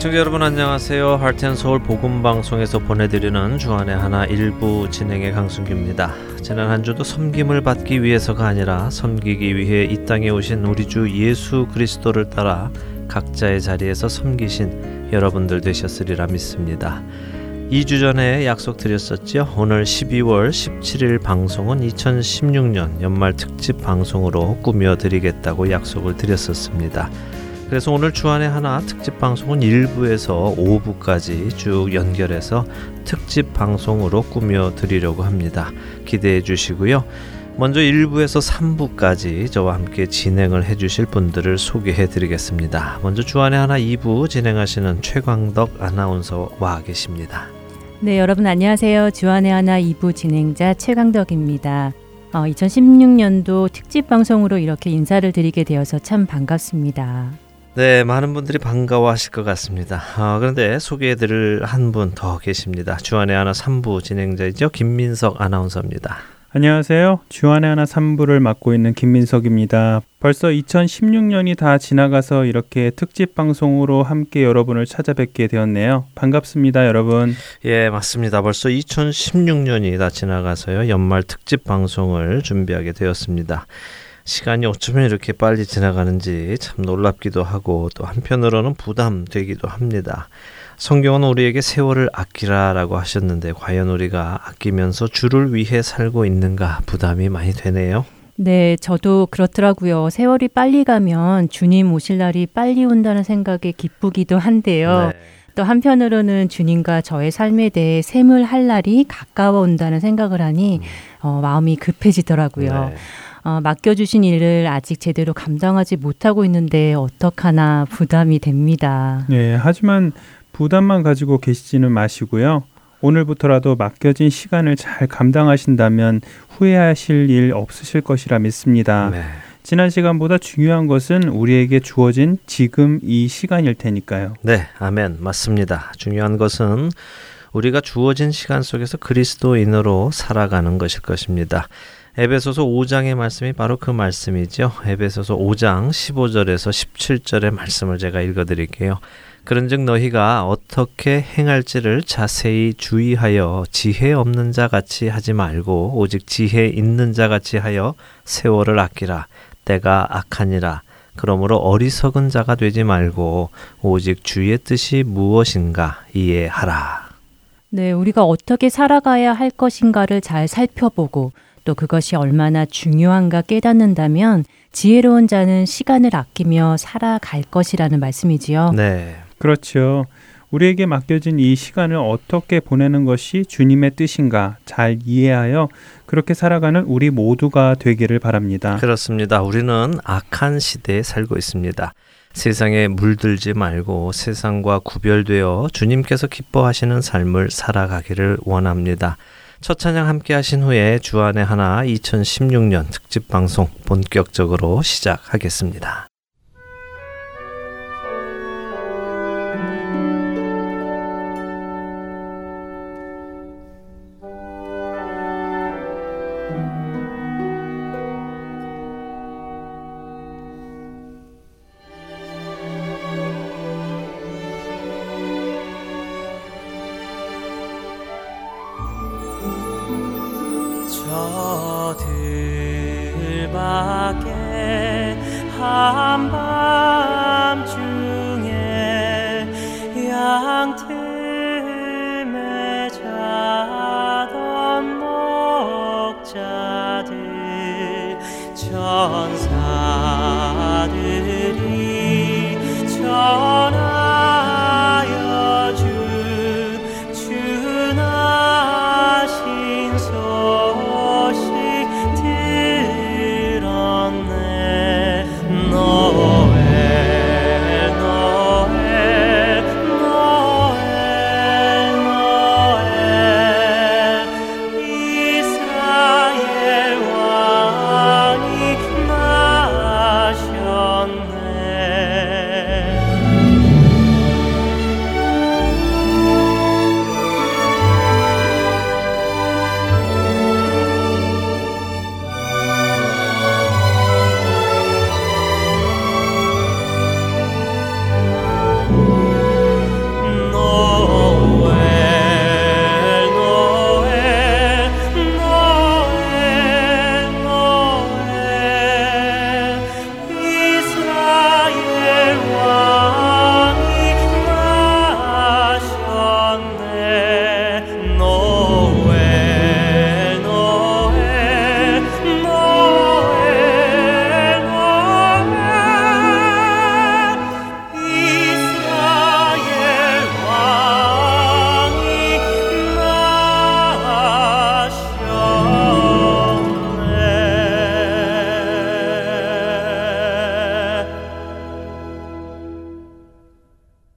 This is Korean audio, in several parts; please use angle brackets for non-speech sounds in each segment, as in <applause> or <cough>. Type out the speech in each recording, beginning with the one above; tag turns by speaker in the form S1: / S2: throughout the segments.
S1: 네, 청자 여러분 안녕하세요. 할텐서울 복음방송에서 보내드리는 주안의 하나 일부 진행의 강순규입니다. 지난 한 주도 섬김을 받기 위해서가 아니라 섬기기 위해 이 땅에 오신 우리 주 예수 그리스도를 따라 각자의 자리에서 섬기신 여러분들 되셨으리라 믿습니다. 2주 전에 약속드렸었죠. 오늘 12월 17일 방송은 2016년 연말 특집 방송으로 꾸며드리겠다고 약속을 드렸었습니다. 그래서 오늘 주안의 하나 특집 방송은 1부에서 5부까지 쭉 연결해서 특집 방송으로 꾸며 드리려고 합니다. 기대해 주시고요. 먼저 1부에서 3부까지 저와 함께 진행을 해 주실 분들을 소개해 드리겠습니다. 먼저 주안의 하나 2부 진행하시는 최광덕 아나운서와 계십니다.
S2: 네, 여러분 안녕하세요. 주안의 하나 2부 진행자 최광덕입니다. 어, 2016년도 특집 방송으로 이렇게 인사를 드리게 되어서 참 반갑습니다.
S1: 네, 많은 분들이 반가워하실 것 같습니다. 어, 그런데 소개해드릴 한 분 더 계십니다. 주안의 하나 3부 진행자이죠. 김민석 아나운서입니다.
S3: 안녕하세요. 주안의 하나 3부를 맡고 있는 김민석입니다. 벌써 2016년이 다 지나가서 이렇게 특집 방송으로 함께 여러분을 찾아뵙게 되었네요. 반갑습니다, 여러분.
S1: 예, 맞습니다. 벌써 2016년이 다 지나가서요. 연말 특집 방송을 준비하게 되었습니다. 시간이 어쩌면 이렇게 빨리 지나가는지 참 놀랍기도 하고 또 한편으로는 부담되기도 합니다. 성경은 우리에게 세월을 아끼라라고 하셨는데 과연 우리가 아끼면서 주를 위해 살고 있는가 부담이 많이 되네요.
S2: 네, 저도 그렇더라고요. 세월이 빨리 가면 주님 오실 날이 빨리 온다는 생각에 기쁘기도 한데요. 네. 또 한편으로는 주님과 저의 삶에 대해 샘을 할 날이 가까워 온다는 생각을 하니 음. 어, 마음이 급해지더라고요. 네. 어, 맡겨주신 일을 아직 제대로 감당하지 못하고 있는데 어떡하나 부담이 됩니다.
S3: 네, 하지만 부담만 가지고 계시지는 마시고요. 오늘부터라도 맡겨진 시간을 잘 감당하신다면 후회하실 일 없으실 것이라 믿습니다. 네. 지난 시간보다 중요한 것은 우리에게 주어진 지금 이 시간일 테니까요.
S1: 네, 아멘. 맞습니다. 중요한 것은 우리가 주어진 시간 속에서 그리스도인으로 살아가는 것일 것입니다. 에베소서 5장의 말씀이 바로 그 말씀이죠. 에베소서 5장 15절에서 17절의 말씀을 제가 읽어 드릴게요. 그런즉 너희가 어떻게 행할지를 자세히 주의하여 지혜 없는 자 같이 하지 말고 오직 지혜 있는 자 같이 하여 세월을 아끼라 때가 악하니라 그러므로 어리석은 자가 되지 말고 오직 주의 뜻이 무엇인가 이해하라.
S2: 네, 우리가 어떻게 살아가야 할 것인가를 잘 살펴보고 또 그것이 얼마나 중요한가 깨닫는다면 지혜로운 자는 시간을 아끼며 살아갈 것이라는 말씀이지요.
S3: 네. 그렇죠. 우리에게 맡겨진 이 시간을 어떻게 보내는 것이 주님의 뜻인가 잘 이해하여 그렇게 살아가는 우리 모두가 되기를 바랍니다.
S1: 그렇습니다. 우리는 악한 시대에 살고 있습니다. 세상에 물들지 말고 세상과 구별되어 주님께서 기뻐하시는 삶을 살아가기를 원합니다. 첫 찬양 함께 하신 후에 주안의 하나 2016년 특집 방송 본격적으로 시작하겠습니다. 함밤 주.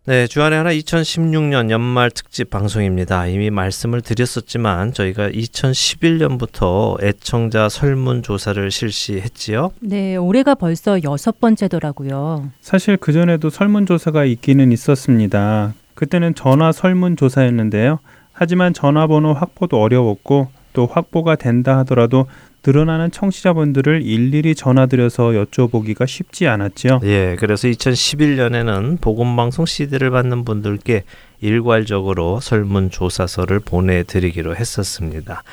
S1: 네, 주안의 하나 2016년 연말 특집 방송입니다. 이미 말씀을 드렸었지만 저희가 2011년부터 애청자 설문 조사를 실시했지요.
S2: 네, 올해가 벌써 여섯 번째더라고요.
S3: 사실 그 전에도 설문 조사가 있기는 있었습니다. 그때는 전화 설문 조사였는데요. 하지만 전화번호 확보도 어려웠고 또 확보가 된다 하더라도 늘어나는 청취자분들을 일일이 전화드려서 여쭤보기가 쉽지 않았지요.
S1: 예, 그래서 2011년에는 보건방송 CD를 받는 분들께 일괄적으로 설문조사서를 보내드리기로 했었습니다.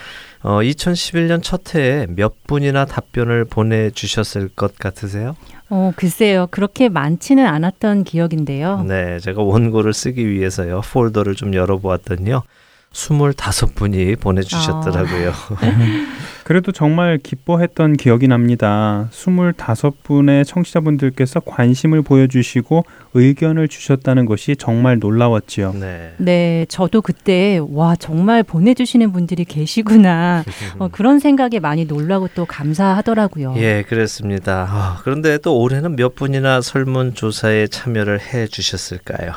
S1: 어, 2011년 첫 해에 몇 분이나 답변을 보내주셨을 것 같으세요?
S2: 어, 글쎄요. 그렇게 많지는 않았던 기억인데요.
S1: 네, 제가 원고를 쓰기 위해서요. 폴더를 좀 열어보았더니요. 25분이 보내주셨더라고요. 아. <laughs>
S3: 그래도 정말 기뻐했던 기억이 납니다. 25분의 청취자분들께서 관심을 보여주시고 의견을 주셨다는 것이 정말 놀라웠지요.
S2: 네. 네, 저도 그때 와 정말 보내주시는 분들이 계시구나 어, <laughs> 그런 생각에 많이 놀라고 또 감사하더라고요.
S1: 예, 그렇습니다. 어, 그런데 또 올해는 몇 분이나 설문 조사에 참여를 해 주셨을까요?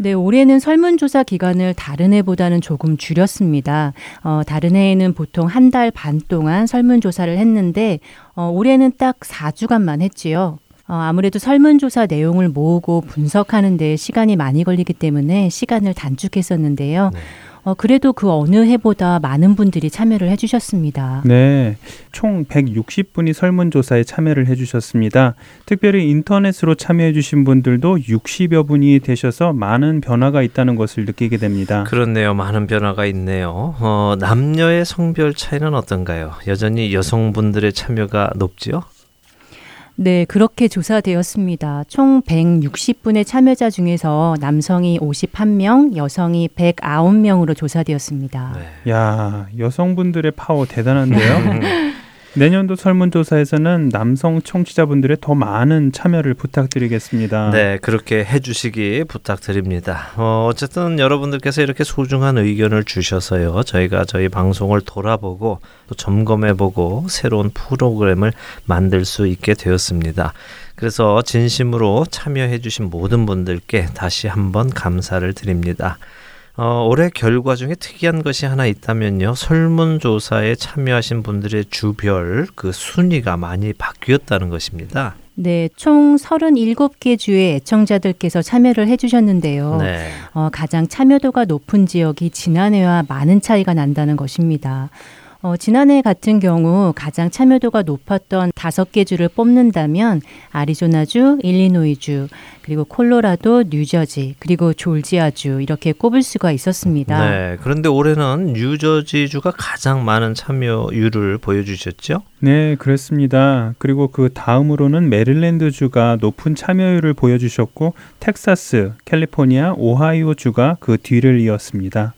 S2: 네, 올해는 설문조사 기간을 다른 해보다는 조금 줄였습니다. 어, 다른 해에는 보통 한 달 반 동안 설문조사를 했는데, 어, 올해는 딱 4주간만 했지요. 어, 아무래도 설문조사 내용을 모으고 분석하는 데 시간이 많이 걸리기 때문에 시간을 단축했었는데요. 네. 어, 그래도 그 어느 해보다 많은 분들이 참여를 해주셨습니다.
S3: 네. 총 160분이 설문조사에 참여를 해주셨습니다. 특별히 인터넷으로 참여해주신 분들도 60여 분이 되셔서 많은 변화가 있다는 것을 느끼게 됩니다.
S1: 그렇네요. 많은 변화가 있네요. 어, 남녀의 성별 차이는 어떤가요? 여전히 여성분들의 참여가 높지요?
S2: 네, 그렇게 조사되었습니다. 총 160분의 참여자 중에서 남성이 51명, 여성이 109명으로 조사되었습니다.
S3: 네. 야, 여성분들의 파워 대단한데요? <laughs> 내년도 설문조사에서는 남성 청취자분들의 더 많은 참여를 부탁드리겠습니다.
S1: 네, 그렇게 해주시기 부탁드립니다. 어, 어쨌든 여러분들께서 이렇게 소중한 의견을 주셔서요. 저희가 저희 방송을 돌아보고 또 점검해보고 새로운 프로그램을 만들 수 있게 되었습니다. 그래서 진심으로 참여해주신 모든 분들께 다시 한번 감사를 드립니다. 어, 올해 결과 중에 특이한 것이 하나 있다면요. 설문조사에 참여하신 분들의 주별 그 순위가 많이 바뀌었다는 것입니다.
S2: 네, 총 37개 주의 애청자들께서 참여를 해주셨는데요. 네. 어, 가장 참여도가 높은 지역이 지난해와 많은 차이가 난다는 것입니다. 어, 지난해 같은 경우 가장 참여도가 높았던 다섯 개 주를 뽑는다면 아리조나주, 일리노이주, 그리고 콜로라도, 뉴저지, 그리고 졸지아주 이렇게 꼽을 수가 있었습니다.
S1: 네, 그런데 올해는 뉴저지주가 가장 많은 참여율을 보여주셨죠?
S3: 네, 그렇습니다. 그리고 그 다음으로는 메릴랜드주가 높은 참여율을 보여주셨고 텍사스, 캘리포니아, 오하이오주가 그 뒤를 이었습니다.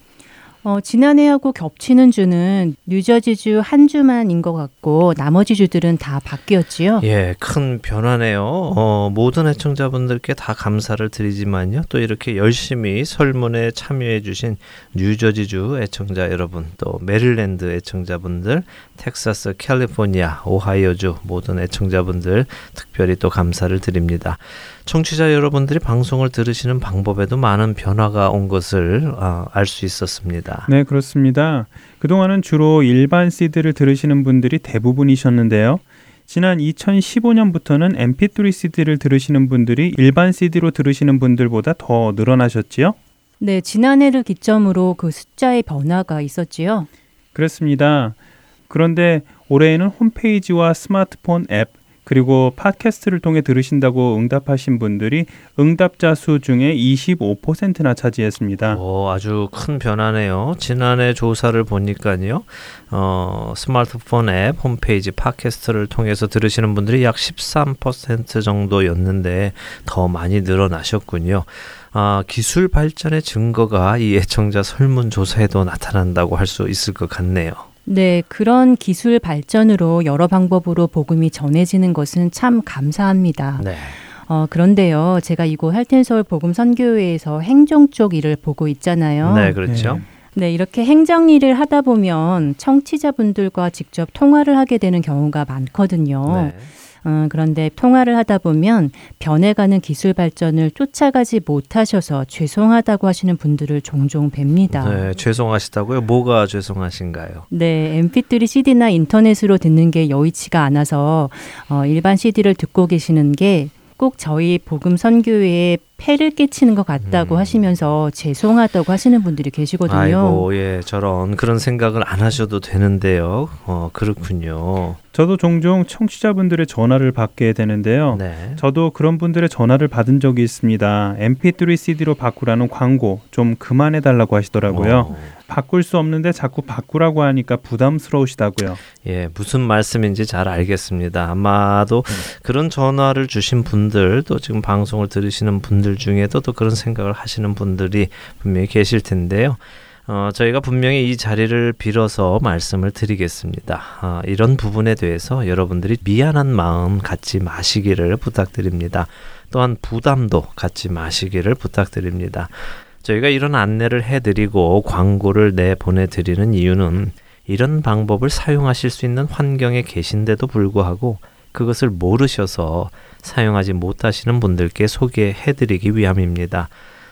S2: 어, 지난해하고 겹치는 주는 뉴저지주 한 주만인 것 같고 나머지 주들은 다 바뀌었지요.
S1: 예, 큰 변화네요. 어, 모든 애청자분들께 다 감사를 드리지만요. 또 이렇게 열심히 설문에 참여해 주신 뉴저지주 애청자 여러분, 또 메릴랜드 애청자분들, 텍사스, 캘리포니아, 오하이오주 모든 애청자분들 특별히 또 감사를 드립니다. 청취자 여러분들이 방송을 들으시는 방법에도 많은 변화가 온 것을 아, 알수 있었습니다.
S3: 네, 그렇습니다. 그동안은 주로 일반 CD를 들으시는 분들이 대부분이셨는데요. 지난 2015년부터는 MP3 CD를 들으시는 분들이 일반 CD로 들으시는 분들보다 더 늘어나셨지요?
S2: 네, 지난해를 기점으로 그 숫자의 변화가 있었지요.
S3: 그렇습니다. 그런데 올해에는 홈페이지와 스마트폰 앱, 그리고 팟캐스트를 통해 들으신다고 응답하신 분들이 응답자 수 중에 25%나 차지했습니다.
S1: 오, 아주 큰 변화네요. 지난해 조사를 보니까요. 어, 스마트폰 앱, 홈페이지, 팟캐스트를 통해서 들으시는 분들이 약 13% 정도였는데 더 많이 늘어나셨군요. 아, 기술 발전의 증거가 이 애청자 설문조사에도 나타난다고 할 수 있을 것 같네요.
S2: 네, 그런 기술 발전으로 여러 방법으로 복음이 전해지는 것은 참 감사합니다. 네. 어, 그런데요, 제가 이곳 할텐서울 복음 선교회에서 행정 쪽 일을 보고 있잖아요.
S1: 네, 그렇죠.
S2: 네. 네, 이렇게 행정 일을 하다 보면 청취자분들과 직접 통화를 하게 되는 경우가 많거든요. 네. 음, 그런데 통화를 하다 보면 변해가는 기술 발전을 쫓아가지 못하셔서 죄송하다고 하시는 분들을 종종 뵙니다.
S1: 네, 죄송하시다고요? 뭐가 죄송하신가요?
S2: 네, MP3 CD나 인터넷으로 듣는 게 여의치가 않아서 어, 일반 CD를 듣고 계시는 게 꼭 저희 복음 선교회에 폐를 끼치는 것 같다고 음. 하시면서 죄송하다고 하시는 분들이 계시거든요.
S1: 아이고, 예, 저런 그런 생각을 안 하셔도 되는데요. 어, 그렇군요.
S3: 저도 종종 청취자분들의 전화를 받게 되는데요. 네. 저도 그런 분들의 전화를 받은 적이 있습니다. MP3 CD로 바꾸라는 광고 좀 그만해 달라고 하시더라고요. 어. 바꿀 수 없는데 자꾸 바꾸라고 하니까 부담스러우시다고요.
S1: 예, 무슨 말씀인지 잘 알겠습니다. 아마도 음. 그런 전화를 주신 분들 또 지금 방송을 들으시는 분들 중에도 또 그런 생각을 하시는 분들이 분명히 계실 텐데요. 어, 저희가 분명히 이 자리를 빌어서 말씀을 드리겠습니다. 어, 이런 부분에 대해서 여러분들이 미안한 마음 갖지 마시기를 부탁드립니다. 또한 부담도 갖지 마시기를 부탁드립니다. 저희가 이런 안내를 해드리고 광고를 내 보내드리는 이유는 이런 방법을 사용하실 수 있는 환경에 계신데도 불구하고 그것을 모르셔서 사용하지 못하시는 분들께 소개해드리기 위함입니다.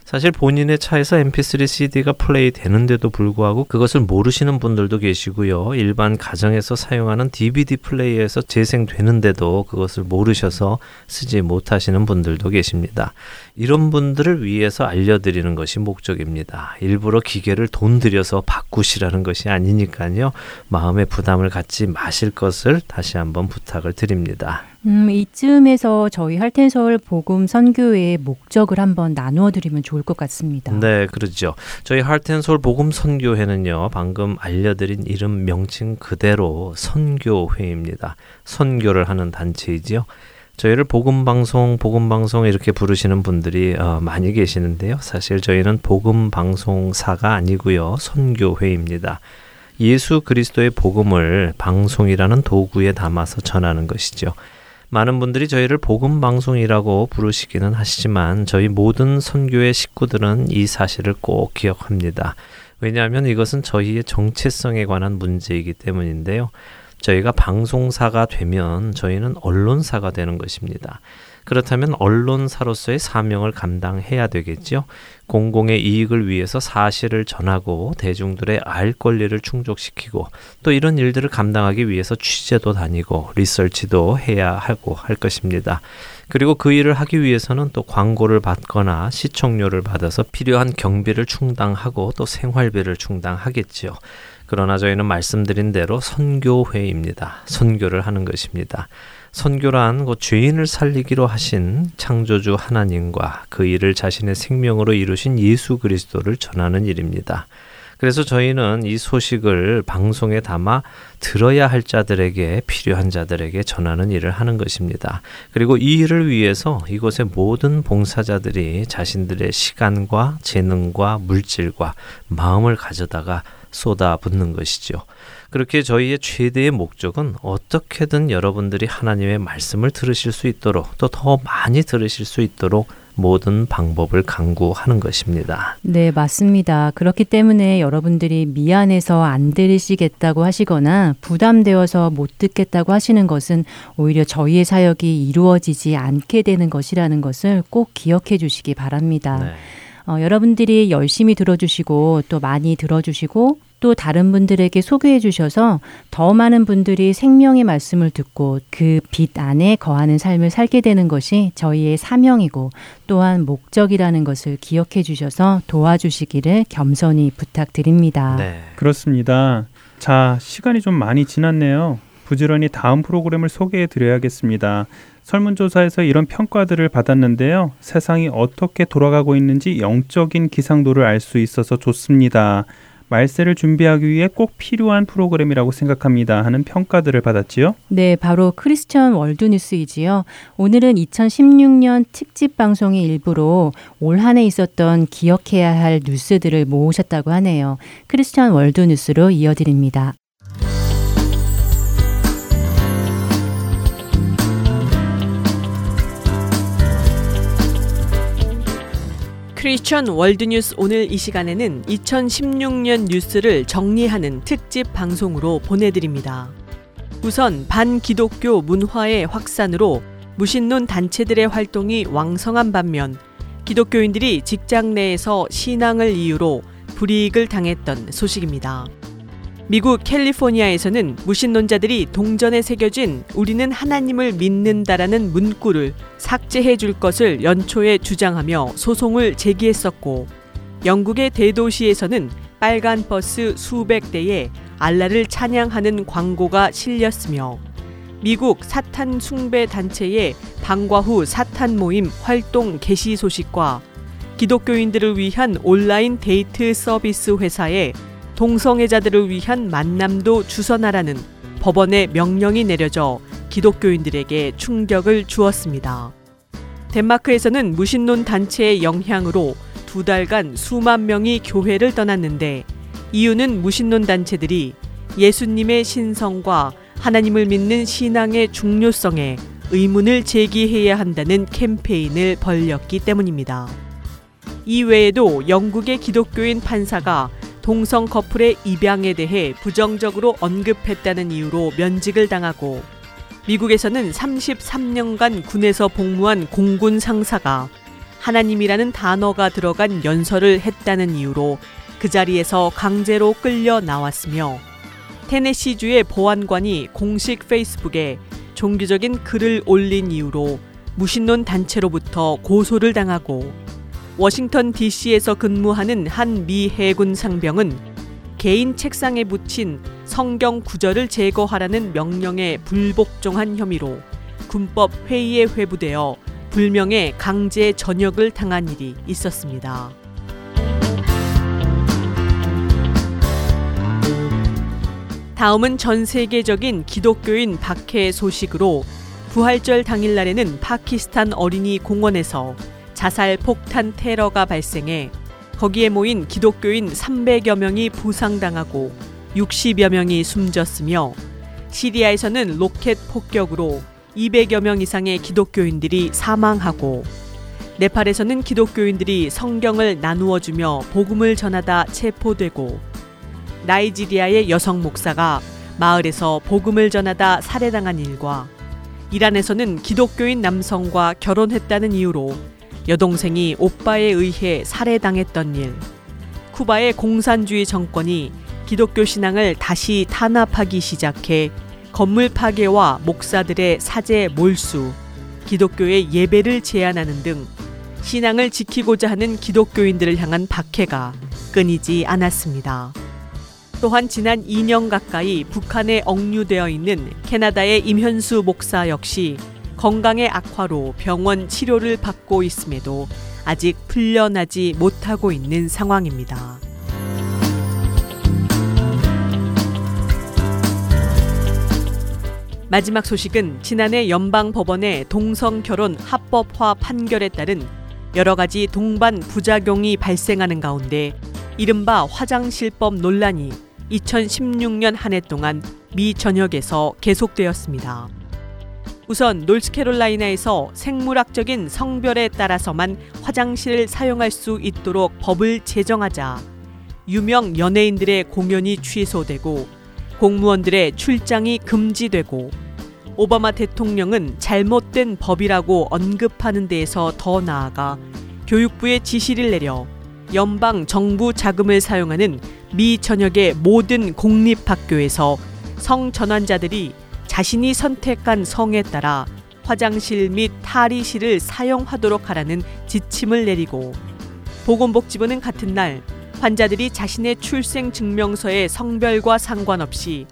S1: 사실 본인의 차에서 mp3 CD가 플레이 되는데도 불구하고 그것을 모르시는 분들도 계시고요. 일반 가정에서 사용하는 DVD 플레이에서 재생되는데도 그것을 모르셔서 쓰지 못하시는 분들도 계십니다. 이런 분들을 위해서 알려드리는 것이 목적입니다. 일부러 기계를 돈 들여서 바꾸시라는 것이 아니니까요. 마음의 부담을 갖지 마실 것을 다시 한번 부탁을 드립니다.
S2: 음, 이쯤에서 저희 할텐서울 복음 선교회의 목적을 한번 나누어 드리면 좋을 것 같습니다.
S1: 네, 그렇죠. 저희 할텐서울 복음 선교회는요. 방금 알려드린 이름 명칭 그대로 선교회입니다. 선교를 하는 단체이지요. 저희를 복음 방송, 복음 방송 이렇게 부르시는 분들이 어, 많이 계시는데요. 사실 저희는 복음 방송사가 아니고요. 선교회입니다. 예수 그리스도의 복음을 방송이라는 도구에 담아서 전하는 것이죠. 많은 분들이 저희를 복음 방송이라고 부르시기는 하시지만 저희 모든 선교의 식구들은 이 사실을 꼭 기억합니다. 왜냐하면 이것은 저희의 정체성에 관한 문제이기 때문인데요. 저희가 방송사가 되면 저희는 언론사가 되는 것입니다. 그렇다면 언론사로서의 사명을 감당해야 되겠죠. 공공의 이익을 위해서 사실을 전하고 대중들의 알 권리를 충족시키고 또 이런 일들을 감당하기 위해서 취재도 다니고 리서치도 해야 하고 할 것입니다. 그리고 그 일을 하기 위해서는 또 광고를 받거나 시청료를 받아서 필요한 경비를 충당하고 또 생활비를 충당하겠지요. 그러나 저희는 말씀드린 대로 선교회입니다. 선교를 하는 것입니다. 선교란 그 죄인을 살리기로 하신 창조주 하나님과 그 일을 자신의 생명으로 이루신 예수 그리스도를 전하는 일입니다. 그래서 저희는 이 소식을 방송에 담아 들어야 할 자들에게 필요한 자들에게 전하는 일을 하는 것입니다. 그리고 이 일을 위해서 이곳의 모든 봉사자들이 자신들의 시간과 재능과 물질과 마음을 가져다가 쏟아붓는 것이죠. 그렇게 저희의 최대의 목적은 어떻게든 여러분들이 하나님의 말씀을 들으실 수 있도록 또 더 많이 들으실 수 있도록 모든 방법을 강구하는 것입니다.
S2: 네, 맞습니다. 그렇기 때문에 여러분들이 미안해서 안 들으시겠다고 하시거나 부담되어서 못 듣겠다고 하시는 것은 오히려 저희의 사역이 이루어지지 않게 되는 것이라는 것을 꼭 기억해 주시기 바랍니다. 네. 어, 여러분들이 열심히 들어주시고 또 많이 들어주시고 또 다른 분들에게 소개해 주셔서 더 많은 분들이 생명의 말씀을 듣고 그 빛 안에 거하는 삶을 살게 되는 것이 저희의 사명이고 또한 목적이라는 것을 기억해 주셔서 도와주시기를 겸손히 부탁드립니다. 네.
S3: 그렇습니다. 자, 시간이 좀 많이 지났네요. 부지런히 다음 프로그램을 소개해 드려야겠습니다. 설문조사에서 이런 평가들을 받았는데요. 세상이 어떻게 돌아가고 있는지 영적인 기상도를 알 수 있어서 좋습니다. 말세를 준비하기 위해 꼭 필요한 프로그램이라고 생각합니다 하는 평가들을 받았지요.
S2: 네, 바로 크리스천 월드뉴스이지요. 오늘은 2016년 특집 방송의 일부로 올 한 해 있었던 기억해야 할 뉴스들을 모으셨다고 하네요. 크리스천 월드뉴스로 이어드립니다.
S4: 크리스천 월드뉴스 오늘 이 시간에는 2016년 뉴스를 정리하는 특집 방송으로 보내드립니다. 우선 반기독교 문화의 확산으로 무신론 단체들의 활동이 왕성한 반면 기독교인들이 직장 내에서 신앙을 이유로 불이익을 당했던 소식입니다. 미국 캘리포니아에서는 무신론자들이 동전에 새겨진 우리는 하나님을 믿는다라는 문구를 삭제해 줄 것을 연초에 주장하며 소송을 제기했었고 영국의 대도시에서는 빨간 버스 수백 대에 알라를 찬양하는 광고가 실렸으며 미국 사탄 숭배 단체의 방과 후 사탄 모임 활동 개시 소식과 기독교인들을 위한 온라인 데이트 서비스 회사의 동성애자들을 위한 만남도 주선하라는 법원의 명령이 내려져 기독교인들에게 충격을 주었습니다. 덴마크에서는 무신론 단체의 영향으로 두 달간 수만 명이 교회를 떠났는데 이유는 무신론 단체들이 예수님의 신성과 하나님을 믿는 신앙의 중요성에 의문을 제기해야 한다는 캠페인을 벌였기 때문입니다. 이 외에도 영국의 기독교인 판사가 동성 커플의 입양에 대해 부정적으로 언급했다는 이유로 면직을 당하고 미국에서는 33년간 군에서 복무한 공군 상사가 하나님이라는 단어가 들어간 연설을 했다는 이유로 그 자리에서 강제로 끌려 나왔으며 테네시주의 보안관이 공식 페이스북에 종교적인 글을 올린 이유로 무신론 단체로부터 고소를 당하고 워싱턴 DC에서 근무하는 한 미 해군 상병은 개인 책상에 붙인 성경 구절을 제거하라는 명령에 불복종한 혐의로 군법 회의에 회부되어 불명예 강제 전역을 당한 일이 있었습니다. 다음은 전 세계적인 기독교인 박해 소식으로 부활절 당일날에는 파키스탄 어린이 공원에서 자살 폭탄 테러가 발생해 거기에 모인 기독교인 300여 명이 부상당하고 60여 명이 숨졌으며 시리아에서는 로켓 폭격으로 200여 명 이상의 기독교인들이 사망하고 네팔에서는 기독교인들이 성경을 나누어 주며 복음을 전하다 체포되고 나이지리아의 여성 목사가 마을에서 복음을 전하다 살해당한 일과 이란에서는 기독교인 남성과 결혼했다는 이유로 여동생이 오빠에 의해 살해당했던 일, 쿠바의 공산주의 정권이 기독교 신앙을 다시 탄압하기 시작해 건물 파괴와 목사들의 사제 몰수, 기독교의 예배를 제한하는 등 신앙을 지키고자 하는 기독교인들을 향한 박해가 끊이지 않았습니다. 또한 지난 2년 가까이 북한에 억류되어 있는 캐나다의 임현수 목사 역시 건강의 악화로 병원 치료를 받고 있음에도 아직 풀려나지 못하고 있는 상황입니다. 마지막 소식은 지난해 연방 법원의 동성 결혼 합법화 판결에 따른 여러 가지 동반 부작용이 발생하는 가운데 이른바 화장실법 논란이 2016년 한 해 동안 미 전역에서 계속되었습니다. 우선 노스캐롤라이나에서 생물학적인 성별에 따라서만 화장실을 사용할 수 있도록 법을 제정하자 유명 연예인들의 공연이 취소되고 공무원들의 출장이 금지되고 오바마 대통령은 잘못된 법이라고 언급하는 데에서 더 나아가 교육부에 지시를 내려 연방 정부 자금을 사용하는 미 전역의 모든 공립학교에서 성전환자들이 자신이 선택한 성에 따라 화장실 및 탈의실을 사용하도록 하라는 지침을 내리고 보건복지부는 같은 날 환자들이 자신의 출생 증명서의 성별과 상관없이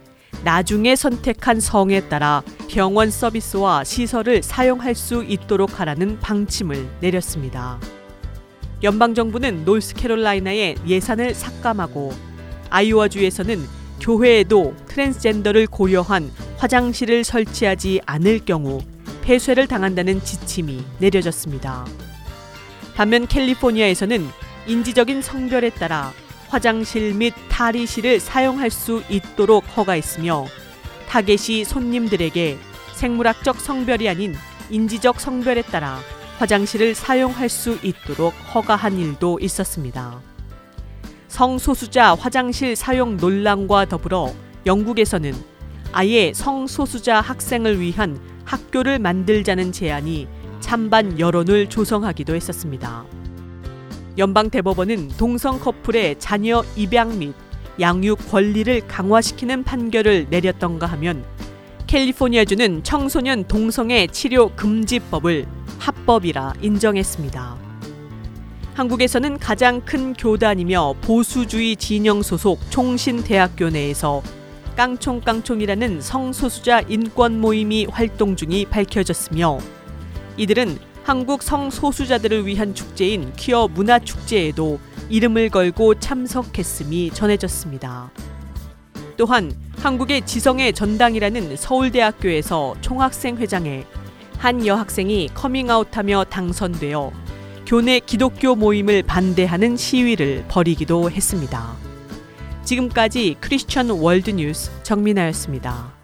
S4: 나중에 선택한 성에 따라 병원 서비스와 시설을 사용할 수 있도록 하라는 방침을 내렸습니다. 연방정부는 노스캐롤라이나에 예산을 삭감하고 아이오와주에서는 교회에도 트랜스젠더를 고려한 화장실을 설치하지 않을 경우 폐쇄를 당한다는 지침이 내려졌습니다. 반면 캘리포니아에서는 인지적인 성별에 따라 화장실 및 탈의실을 사용할 수 있도록 허가했으며 타겟이 손님들에게 생물학적 성별이 아닌 인지적 성별에 따라 화장실을 사용할 수 있도록 허가한 일도 있었습니다. 성소수자 화장실 사용 논란과 더불어 영국에서는
S5: 아예 성소수자 학생을 위한 학교를 만들자는 제안이 찬반 여론을 조성하기도 했었습니다. 연방 대법원은 동성 커플의 자녀 입양 및 양육 권리를 강화시키는 판결을 내렸던가 하면 캘리포니아주는 청소년 동성애 치료 금지법을 합법이라 인정했습니다. 한국에서는 가장 큰 교단이며 보수주의 진영 소속 총신대학교 내에서 깡총깡총이라는 성소수자 인권 모임이 활동 중이 밝혀졌으며 이들은 한국 성소수자들을 위한 축제인 퀴어 문화 축제에도 이름을 걸고 참석했음이 전해졌습니다. 또한 한국의 지성의 전당이라는 서울대학교에서 총학생 회장에 한 여학생이 커밍아웃하며 당선되어 교내 기독교 모임을 반대하는 시위를 벌이기도 했습니다. 지금까지 크리스천 월드뉴스 정민아였습니다.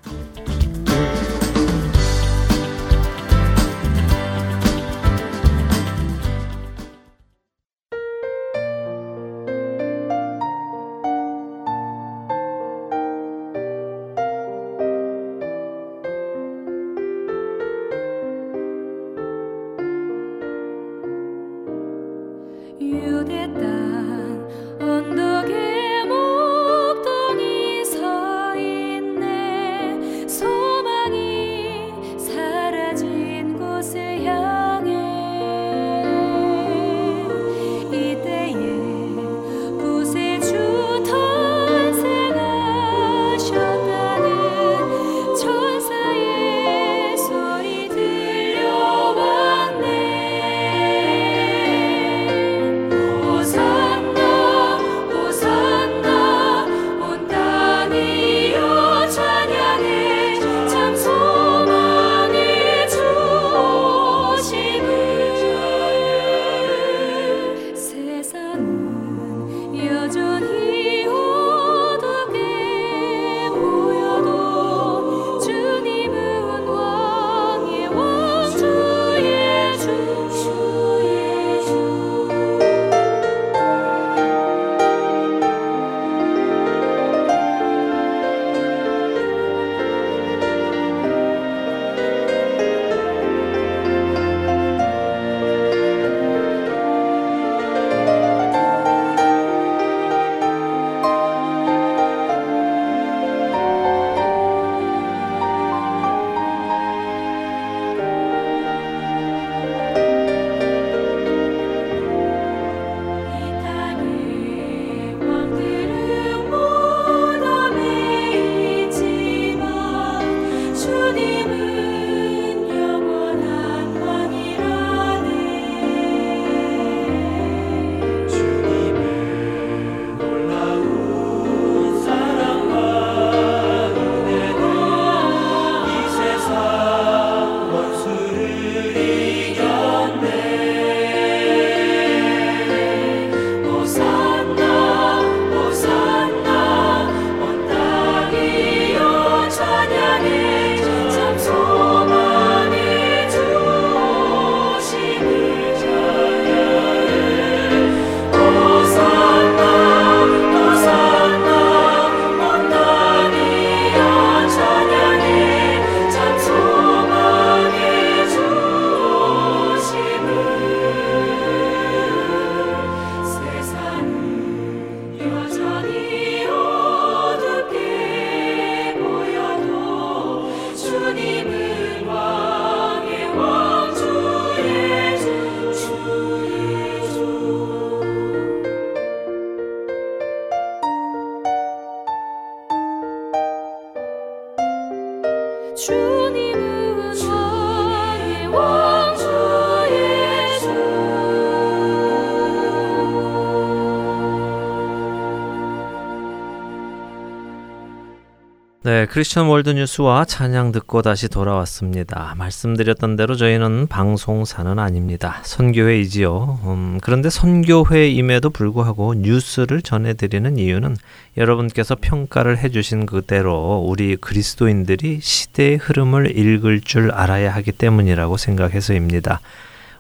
S1: 네, 크리스천 월드 뉴스와 찬양 듣고 다시 돌아왔습니다. 말씀드렸던 대로 저희는 방송사는 아닙니다. 선교회이지요. 음, 그런데 선교회임에도 불구하고 뉴스를 전해드리는 이유는 여러분께서 평가를 해주신 그대로 우리 그리스도인들이 시대의 흐름을 읽을 줄 알아야 하기 때문이라고 생각해서입니다.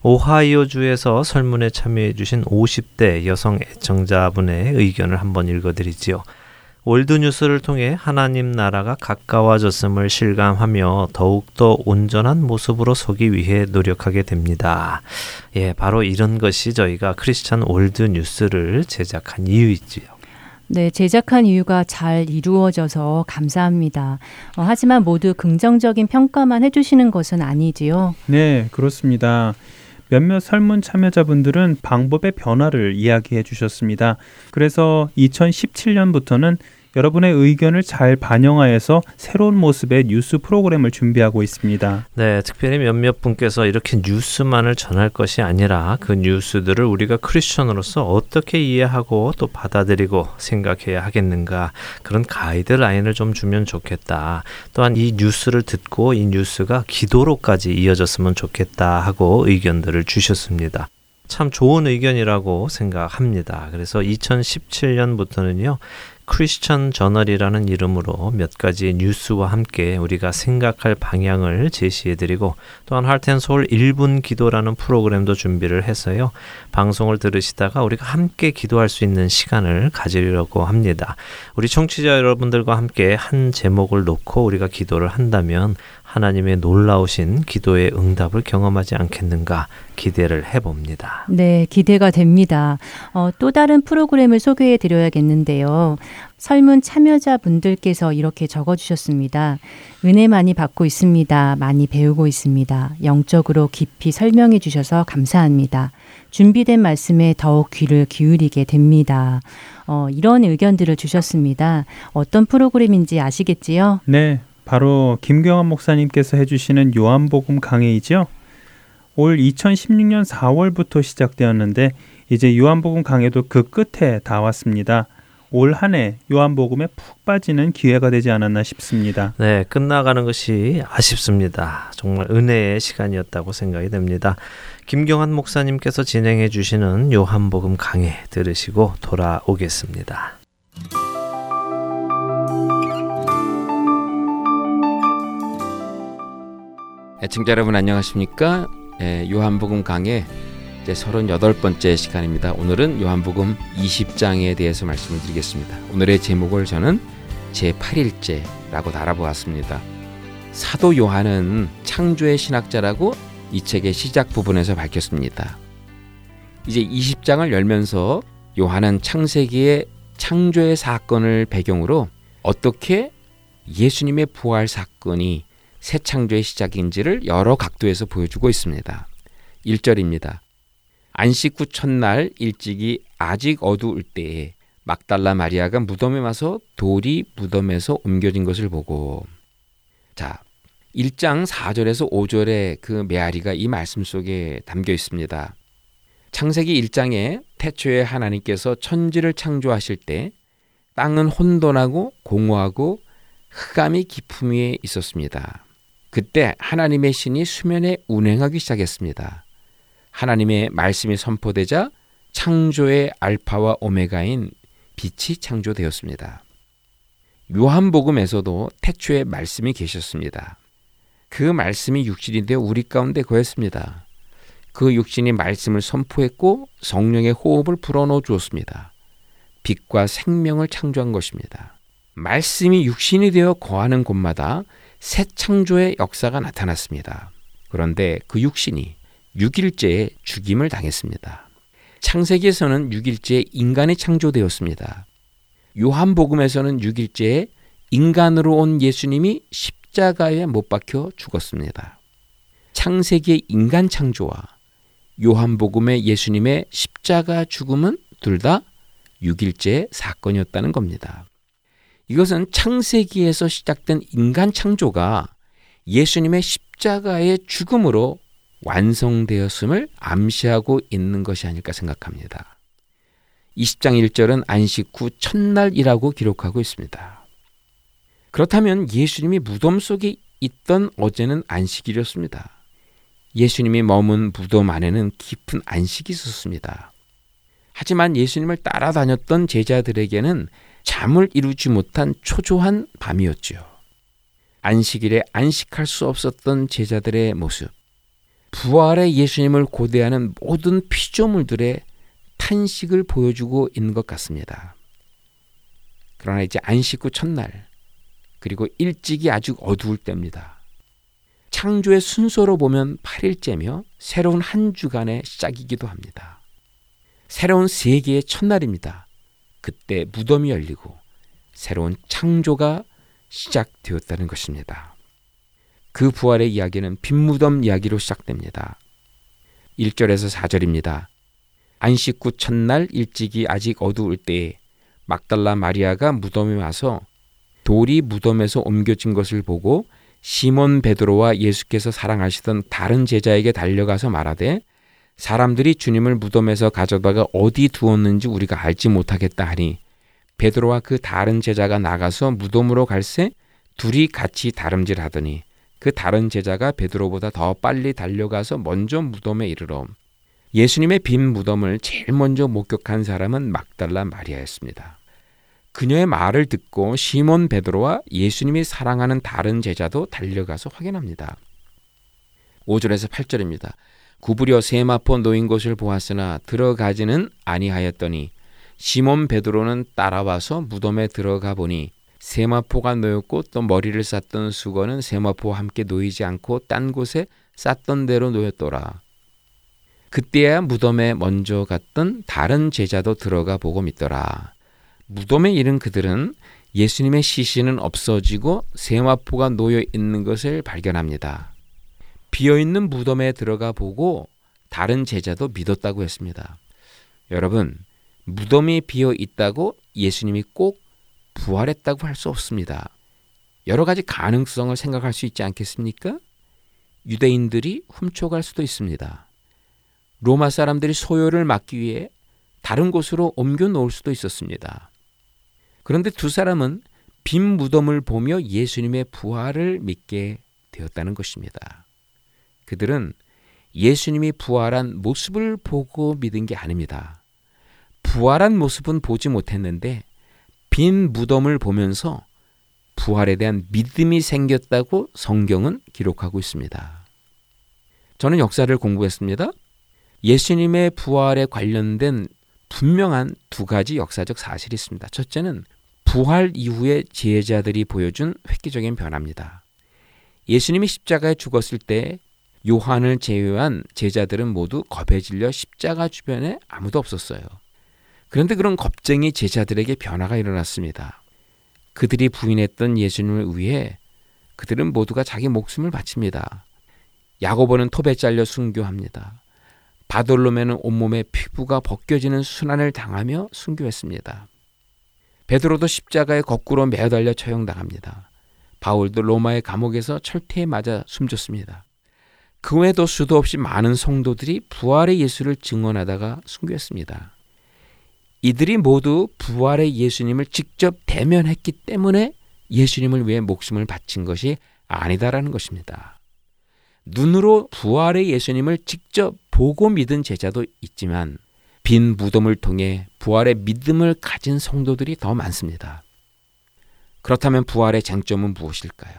S1: 오하이오주에서 설문에 참여해주신 50대 여성 애청자분의 의견을 한번 읽어드리지요. 월드뉴스를 통해 하나님 나라가 가까워졌음을 실감하며 더욱더 온전한 모습으로 서기 위해 노력하게 됩니다. 예, 바로 이런 것이 저희가 크리스찬 월드뉴스를 제작한 이유이지요.
S2: 네, 제작한 이유가 잘 이루어져서 감사합니다. 어, 하지만 모두 긍정적인 평가만 해주시는 것은 아니지요.
S3: 네, 그렇습니다. 몇몇 설문 참여자분들은 방법의 변화를 이야기해 주셨습니다. 그래서 2017년부터는 여러분의 의견을 잘 반영하여서 새로운 모습의 뉴스 프로그램을 준비하고 있습니다.
S1: 네, 특별히 몇몇 분께서 이렇게 뉴스만을 전할 것이 아니라 그 뉴스들을 우리가 크리스천으로서 어떻게 이해하고 또 받아들이고 생각해야 하겠는가 그런 가이드라인을 좀 주면 좋겠다. 또한 이 뉴스를 듣고 이 뉴스가 기도로까지 이어졌으면 좋겠다 하고 의견들을 주셨습니다. 참 좋은 의견이라고 생각합니다. 그래서 2017년부터는요, 크리스천 저널이라는 이름으로 몇 가지 뉴스와 함께 우리가 생각할 방향을 제시해 드리고 또한 할텐 서울 1분 기도라는 프로그램도 준비를 해서요. 방송을 들으시다가 우리가 함께 기도할 수 있는 시간을 가지려고 합니다. 우리 청취자 여러분들과 함께 한 제목을 놓고 우리가 기도를 한다면 하나님의 놀라우신 기도의 응답을 경험하지 않겠는가 기대를 해봅니다.
S2: 네, 기대가 됩니다. 어, 또 다른 프로그램을 소개해 드려야겠는데요. 설문 참여자분들께서 이렇게 적어주셨습니다. 은혜 많이 받고 있습니다. 많이 배우고 있습니다. 영적으로 깊이 설명해 주셔서 감사합니다. 준비된 말씀에 더욱 귀를 기울이게 됩니다. 어, 이런 의견들을 주셨습니다. 어떤 프로그램인지 아시겠지요?
S3: 네, 바로 김경환 목사님께서 해주시는 요한복음 강해이죠. 올 2016년 4월부터 시작되었는데 이제 요한복음 강해도 그 끝에 다 왔습니다. 올 한 해 요한복음에 푹 빠지는 기회가 되지 않았나 싶습니다.
S1: 네, 끝나가는 것이 아쉽습니다. 정말 은혜의 시간이었다고 생각이 됩니다. 김경환 목사님께서 진행해 주시는 요한복음 강해 들으시고 돌아오겠습니다.
S6: 애청자 여러분 안녕하십니까? 예, 요한복음 강의 이제 38번째 시간입니다. 오늘은 요한복음 20장에 대해서 말씀을 드리겠습니다. 오늘의 제목을 저는 제8일째라고 달아보았습니다. 사도 요한은 창조의 신학자라고 이 책의 시작 부분에서 밝혔습니다. 이제 20장을 열면서 요한은 창세기의 창조의 사건을 배경으로 어떻게 예수님의 부활 사건이 새 창조의 시작인지를 여러 각도에서 보여주고 있습니다. 1절입니다. 안식 후 첫날 일찍이 아직 어두울 때에 막달라 마리아가 무덤에 와서 돌이 무덤에서 옮겨진 것을 보고 자 1장 4절에서 5절의 그 메아리가 이 말씀 속에 담겨 있습니다. 창세기 1장에 태초에 하나님께서 천지를 창조하실 때 땅은 혼돈하고 공허하고 흑암이 깊음 위에 있었습니다. 그때 하나님의 신이 수면에 운행하기 시작했습니다. 하나님의 말씀이 선포되자 창조의 알파와 오메가인 빛이 창조되었습니다. 요한복음에서도 태초에 말씀이 계셨습니다. 그 말씀이 육신이 되어 우리 가운데 거했습니다. 그 육신이 말씀을 선포했고 성령의 호흡을 불어넣어 주었습니다. 빛과 생명을 창조한 것입니다. 말씀이 육신이 되어 거하는 곳마다 새 창조의 역사가 나타났습니다. 그런데 그 육신이 6일째에 죽임을 당했습니다. 창세기에서는 6일째에 인간이 창조되었습니다. 요한복음에서는 6일째에 인간으로 온 예수님이 십자가에 못 박혀 죽었습니다. 창세기의 인간 창조와 요한복음의 예수님의 십자가 죽음은 둘 다 6일째 사건이었다는 겁니다. 이것은 창세기에서 시작된 인간 창조가 예수님의 십자가의 죽음으로 완성되었음을 암시하고 있는 것이 아닐까 생각합니다. 20장 1절은 안식 후 첫날이라고 기록하고 있습니다. 그렇다면 예수님이 무덤 속에 있던 어제는 안식일이었습니다. 예수님이 머문 무덤 안에는 깊은 안식이 있었습니다. 하지만 예수님을 따라다녔던 제자들에게는 잠을 이루지 못한 초조한 밤이었지요. 안식일에 안식할 수 없었던 제자들의 모습, 부활의 예수님을 고대하는 모든 피조물들의 탄식을 보여주고 있는 것 같습니다. 그러나 이제 안식 후 첫날 그리고 일찍이 아주 어두울 때입니다. 창조의 순서로 보면 8일째며 새로운 한 주간의 시작이기도 합니다. 새로운 세계의 첫날입니다. 그때 무덤이 열리고 새로운 창조가 시작되었다는 것입니다. 그 부활의 이야기는 빈무덤 이야기로 시작됩니다. 1절에서 4절입니다. 안식 후 첫날 일찍이 아직 어두울 때에 막달라 마리아가 무덤에 와서 돌이 무덤에서 옮겨진 것을 보고 시몬 베드로와 예수께서 사랑하시던 다른 제자에게 달려가서 말하되 사람들이 주님을 무덤에서 가져다가 어디 두었는지 우리가 알지 못하겠다 하니 베드로와 그 다른 제자가 나가서 무덤으로 갈새 둘이 같이 다름질하더니 그 다른 제자가 베드로보다 더 빨리 달려가서 먼저 무덤에 이르러 예수님의 빈 무덤을 제일 먼저 목격한 사람은 막달라 마리아였습니다. 그녀의 말을 듣고 시몬 베드로와 예수님이 사랑하는 다른 제자도 달려가서 확인합니다. 5절에서 8절입니다. 구부려 세마포 놓인 곳을 보았으나 들어가지는 아니하였더니 시몬 베드로는 따라와서 무덤에 들어가 보니 세마포가 놓였고 또 머리를 쌌던 수건은 세마포와 함께 놓이지 않고 딴 곳에 쌌던 대로 놓였더라. 그때야 무덤에 먼저 갔던 다른 제자도 들어가 보고 믿더라. 무덤에 이른 그들은 예수님의 시신은 없어지고 세마포가 놓여 있는 것을 발견합니다. 비어 있는 무덤에 들어가 보고 다른 제자도 믿었다고 했습니다. 여러분, 무덤이 비어 있다고 예수님이 꼭 부활했다고 할 수 없습니다. 여러 가지 가능성을 생각할 수 있지 않겠습니까? 유대인들이 훔쳐갈 수도 있습니다. 로마 사람들이 소요를 막기 위해 다른 곳으로 옮겨 놓을 수도 있었습니다. 그런데 두 사람은 빈 무덤을 보며 예수님의 부활을 믿게 되었다는 것입니다. 그들은 예수님이 부활한 모습을 보고 믿은 게 아닙니다. 부활한 모습은 보지 못했는데 빈 무덤을 보면서 부활에 대한 믿음이 생겼다고 성경은 기록하고 있습니다. 저는 역사를 공부했습니다. 예수님의 부활에 관련된 분명한 두 가지 역사적 사실이 있습니다. 첫째는 부활 이후에 제자들이 보여준 획기적인 변화입니다. 예수님이 십자가에 죽었을 때 요한을 제외한 제자들은 모두 겁에 질려 십자가 주변에 아무도 없었어요. 그런데 그런 겁쟁이 제자들에게 변화가 일어났습니다. 그들이 부인했던 예수님을 위해 그들은 모두가 자기 목숨을 바칩니다. 야고보는 톱에 잘려 순교합니다. 바돌로메는 온몸에 피부가 벗겨지는 순환을 당하며 순교했습니다. 베드로도 십자가에 거꾸로 매달려 처형당합니다. 바울도 로마의 감옥에서 철퇴에 맞아 숨졌습니다. 그 외에도 수도 없이 많은 성도들이 부활의 예수를 증언하다가 순교했습니다. 이들이 모두 부활의 예수님을 직접 대면했기 때문에 예수님을 위해 목숨을 바친 것이 아니다라는 것입니다. 눈으로 부활의 예수님을 직접 보고 믿은 제자도 있지만 빈 무덤을 통해 부활의 믿음을 가진 성도들이 더 많습니다. 그렇다면 부활의 쟁점은 무엇일까요?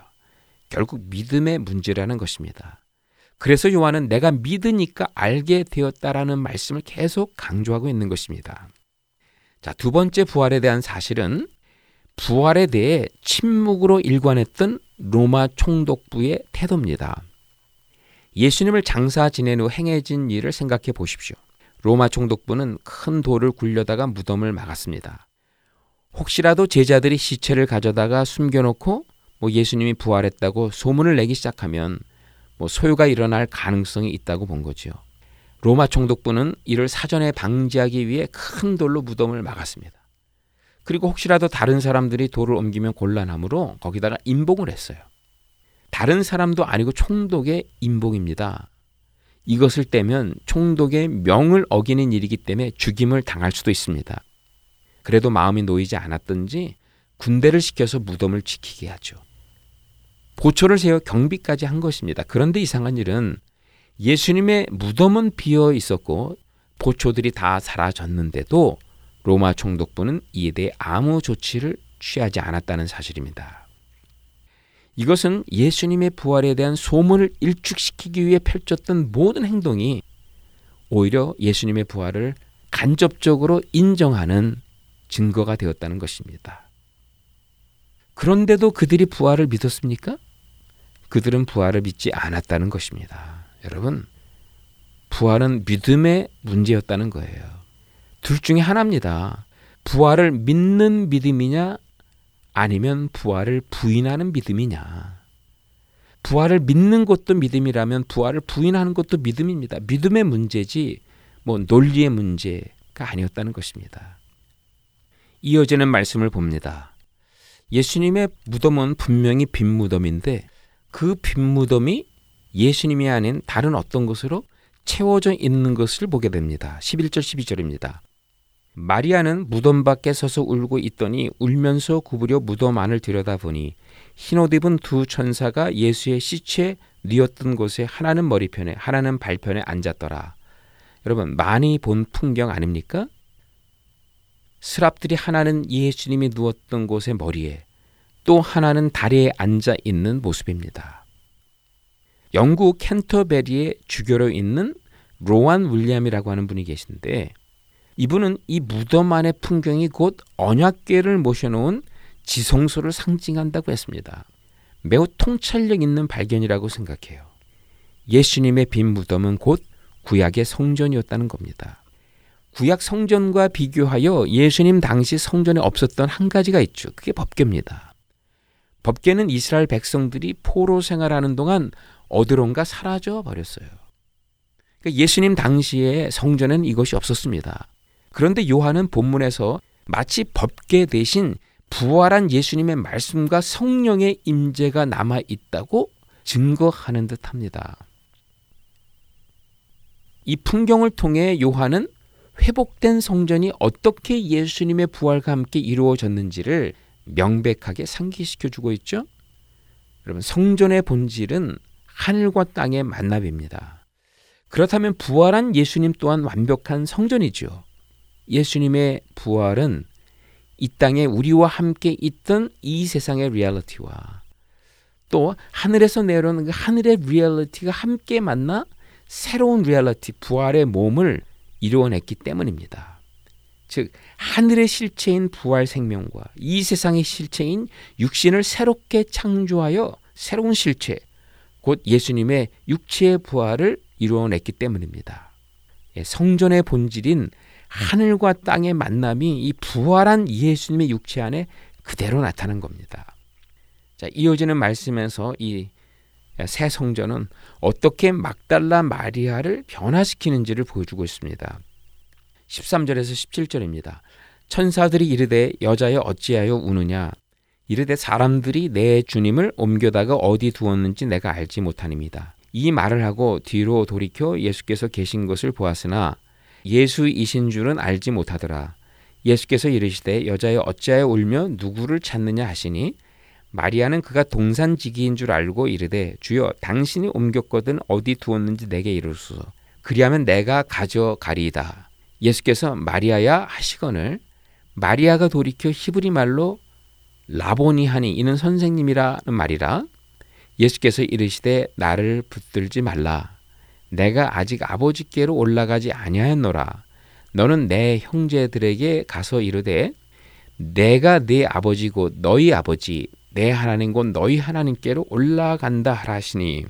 S6: 결국 믿음의 문제라는 것입니다. 그래서 요한은 내가 믿으니까 알게 되었다라는 말씀을 계속 강조하고 있는 것입니다. 자, 두 번째 부활에 대한 사실은 부활에 대해 침묵으로 일관했던 로마 총독부의 태도입니다. 예수님을 장사 지낸 후 행해진 일을 생각해 보십시오. 로마 총독부는 큰 돌을 굴려다가 무덤을 막았습니다. 혹시라도 제자들이 시체를 가져다가 숨겨놓고 뭐 예수님이 부활했다고 소문을 내기 시작하면 뭐 소요가 일어날 가능성이 있다고 본 거지요. 로마 총독부는 이를 사전에 방지하기 위해 큰 돌로 무덤을 막았습니다. 그리고 혹시라도 다른 사람들이 돌을 옮기면 곤란하므로 거기다가 임봉을 했어요. 다른 사람도 아니고 총독의 임봉입니다. 이것을 떼면 총독의 명을 어기는 일이기 때문에 죽임을 당할 수도 있습니다. 그래도 마음이 놓이지 않았던지 군대를 시켜서 무덤을 지키게 하죠. 보초를 세워 경비까지 한 것입니다. 그런데 이상한 일은 예수님의 무덤은 비어 있었고 보초들이 다 사라졌는데도 로마 총독부는 이에 대해 아무 조치를 취하지 않았다는 사실입니다. 이것은 예수님의 부활에 대한 소문을 일축시키기 위해 펼쳤던 모든 행동이 오히려 예수님의 부활을 간접적으로 인정하는 증거가 되었다는 것입니다. 그런데도 그들이 부활을 믿었습니까? 그들은 부활을 믿지 않았다는 것입니다. 여러분, 부활은 믿음의 문제였다는 거예요. 둘 중에 하나입니다. 부활을 믿는 믿음이냐, 아니면 부활을 부인하는 믿음이냐. 부활을 믿는 것도 믿음이라면 부활을 부인하는 것도 믿음입니다. 믿음의 문제지, 뭐 논리의 문제가 아니었다는 것입니다. 이어지는 말씀을 봅니다. 예수님의 무덤은 분명히 빈 무덤인데 그 빈 무덤이 예수님이 아닌 다른 어떤 것으로 채워져 있는 것을 보게 됩니다. 11절 12절입니다. 마리아는 무덤 밖에 서서 울고 있더니 울면서 구부려 무덤 안을 들여다보니 흰옷 입은 두 천사가 예수의 시체 뉘었던 곳에 하나는 머리편에 하나는 발편에 앉았더라. 여러분 많이 본 풍경 아닙니까? 스랍들이 하나는 예수님이 누웠던 곳의 머리에 또 하나는 다리에 앉아 있는 모습입니다. 영국 캔터베리의 주교로 있는 로안 윌리엄이라고 하는 분이 계신데 이분은 이 무덤 안의 풍경이 곧 언약궤를 모셔놓은 지성소를 상징한다고 했습니다. 매우 통찰력 있는 발견이라고 생각해요. 예수님의 빈 무덤은 곧 구약의 성전이었다는 겁니다. 구약 성전과 비교하여 예수님 당시 성전에 없었던 한 가지가 있죠. 그게 법궤입니다. 법궤는 이스라엘 백성들이 포로 생활하는 동안 어디론가 사라져 버렸어요. 그러니까 예수님 당시에 성전에는 이것이 없었습니다. 그런데 요한은 본문에서 마치 법궤 대신 부활한 예수님의 말씀과 성령의 임재가 남아 있다고 증거하는 듯합니다. 이 풍경을 통해 요한은 회복된 성전이 어떻게 예수님의 부활과 함께 이루어졌는지를 명백하게 상기시켜 주고 있죠. 여러분 성전의 본질은 하늘과 땅의 만납입니다. 그렇다면 부활한 예수님 또한 완벽한 성전이죠. 예수님의 부활은 이 땅에 우리와 함께 있던 이 세상의 리얼리티와 또 하늘에서 내려오는 그 하늘의 리얼리티가 함께 만나 새로운 리얼리티, 부활의 몸을 이루어냈기 때문입니다. 즉 하늘의 실체인 부활 생명과 이 세상의 실체인 육신을 새롭게 창조하여 새로운 실체, 곧 예수님의 육체의 부활을 이루어냈기 때문입니다. 예, 성전의 본질인 하늘과 땅의 만남이 이 부활한 예수님의 육체 안에 그대로 나타난 겁니다. 자, 이어지는 말씀에서 이 새 성전은 어떻게 막달라 마리아를 변화시키는지를 보여주고 있습니다. 13절에서 17절입니다. 천사들이 이르되 여자여 어찌하여 우느냐 이르되 사람들이 내 주님을 옮겨다가 어디 두었는지 내가 알지 못하니이다. 이 말을 하고 뒤로 돌이켜 예수께서 계신 것을 보았으나 예수이신 줄은 알지 못하더라. 예수께서 이르시되 여자여 어찌하여 울며 누구를 찾느냐 하시니 마리아는 그가 동산지기인 줄 알고 이르되 주여 당신이 옮겼거든 어디 두었는지 내게 이르소서. 그리하면 내가 가져가리이다. 예수께서 마리아야 하시거늘 마리아가 돌이켜 히브리 말로 라보니 하니 이는 선생님이라는 말이라. 예수께서 이르시되 나를 붙들지 말라. 내가 아직 아버지께로 올라가지 아니하였노라. 너는 내 형제들에게 가서 이르되 내가 네 아버지고 너희 아버지 내 하나님 곧 너희 하나님께로 올라간다 하시니.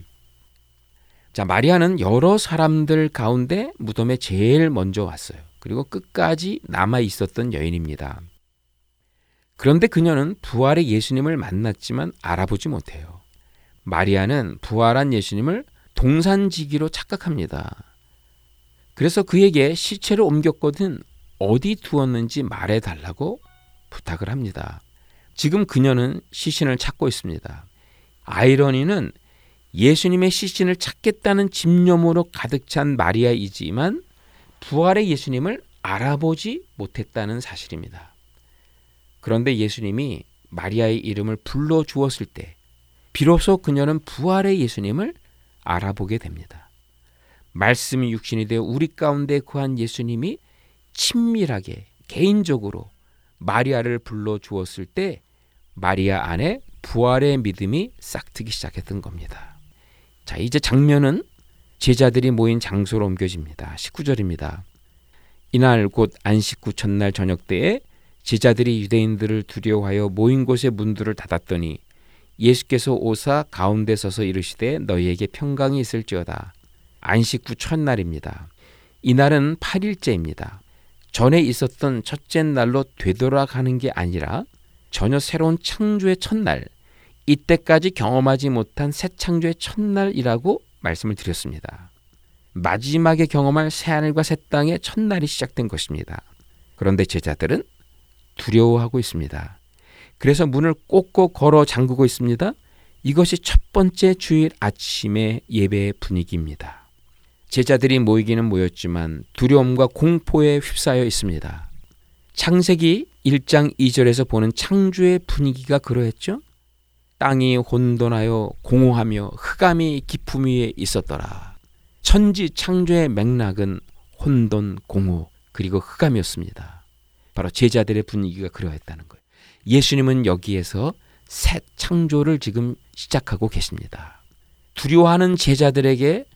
S6: 자 마리아는 여러 사람들 가운데 무덤에 제일 먼저 왔어요. 그리고 끝까지 남아 있었던 여인입니다. 그런데 그녀는 부활의 예수님을 만났지만 알아보지 못해요. 마리아는 부활한 예수님을 동산지기로 착각합니다. 그래서 그에게 시체를 옮겼거든 어디 두었는지 말해 달라고 부탁을 합니다. 지금 그녀는 시신을 찾고 있습니다. 아이러니는 예수님의 시신을 찾겠다는 집념으로 가득 찬 마리아이지만 부활의 예수님을 알아보지 못했다는 사실입니다. 그런데 예수님이 마리아의 이름을 불러 주었을 때 비로소 그녀는 부활의 예수님을 알아보게 됩니다. 말씀이 육신이 되어 우리 가운데 구한 예수님이 친밀하게 개인적으로 마리아를 불러 주었을 때 마리아 안에 부활의 믿음이 싹트기 시작했던 겁니다. 자, 이제 장면은 제자들이 모인 장소로 옮겨집니다. 19절입니다. 이날 곧 안식 후 첫날 저녁 때에 제자들이 유대인들을 두려워하여 모인 곳의 문들을 닫았더니 예수께서 오사 가운데 서서 이르시되 너희에게 평강이 있을지어다. 안식 후 첫날입니다. 이날은 8일째입니다. 전에 있었던 첫째 날로 되돌아가는 게 아니라 전혀 새로운 창조의 첫날, 이때까지 경험하지 못한 새 창조의 첫날이라고 말씀을 드렸습니다. 마지막에 경험할 새하늘과 새 땅의 첫날이 시작된 것입니다. 그런데 제자들은 두려워하고 있습니다. 그래서 문을 꼭꼭 걸어 잠그고 있습니다. 이것이 첫 번째 주일 아침의 예배의 분위기입니다. 제자들이 모이기는 모였지만 두려움과 공포에 휩싸여 있습니다. 창세기 1장 2절에서 보는 창조의 분위기가 그러했죠. 땅이 혼돈하여 공허하며 흑암이 기품 위에 있었더라. 천지 창조의 맥락은 혼돈, 공허, 그리고 흑암이었습니다. 바로 제자들의 분위기가 그러했다는 거예요. 예수님은 여기에서 새 창조를 지금 시작하고 계십니다. 두려워하는 제자들에게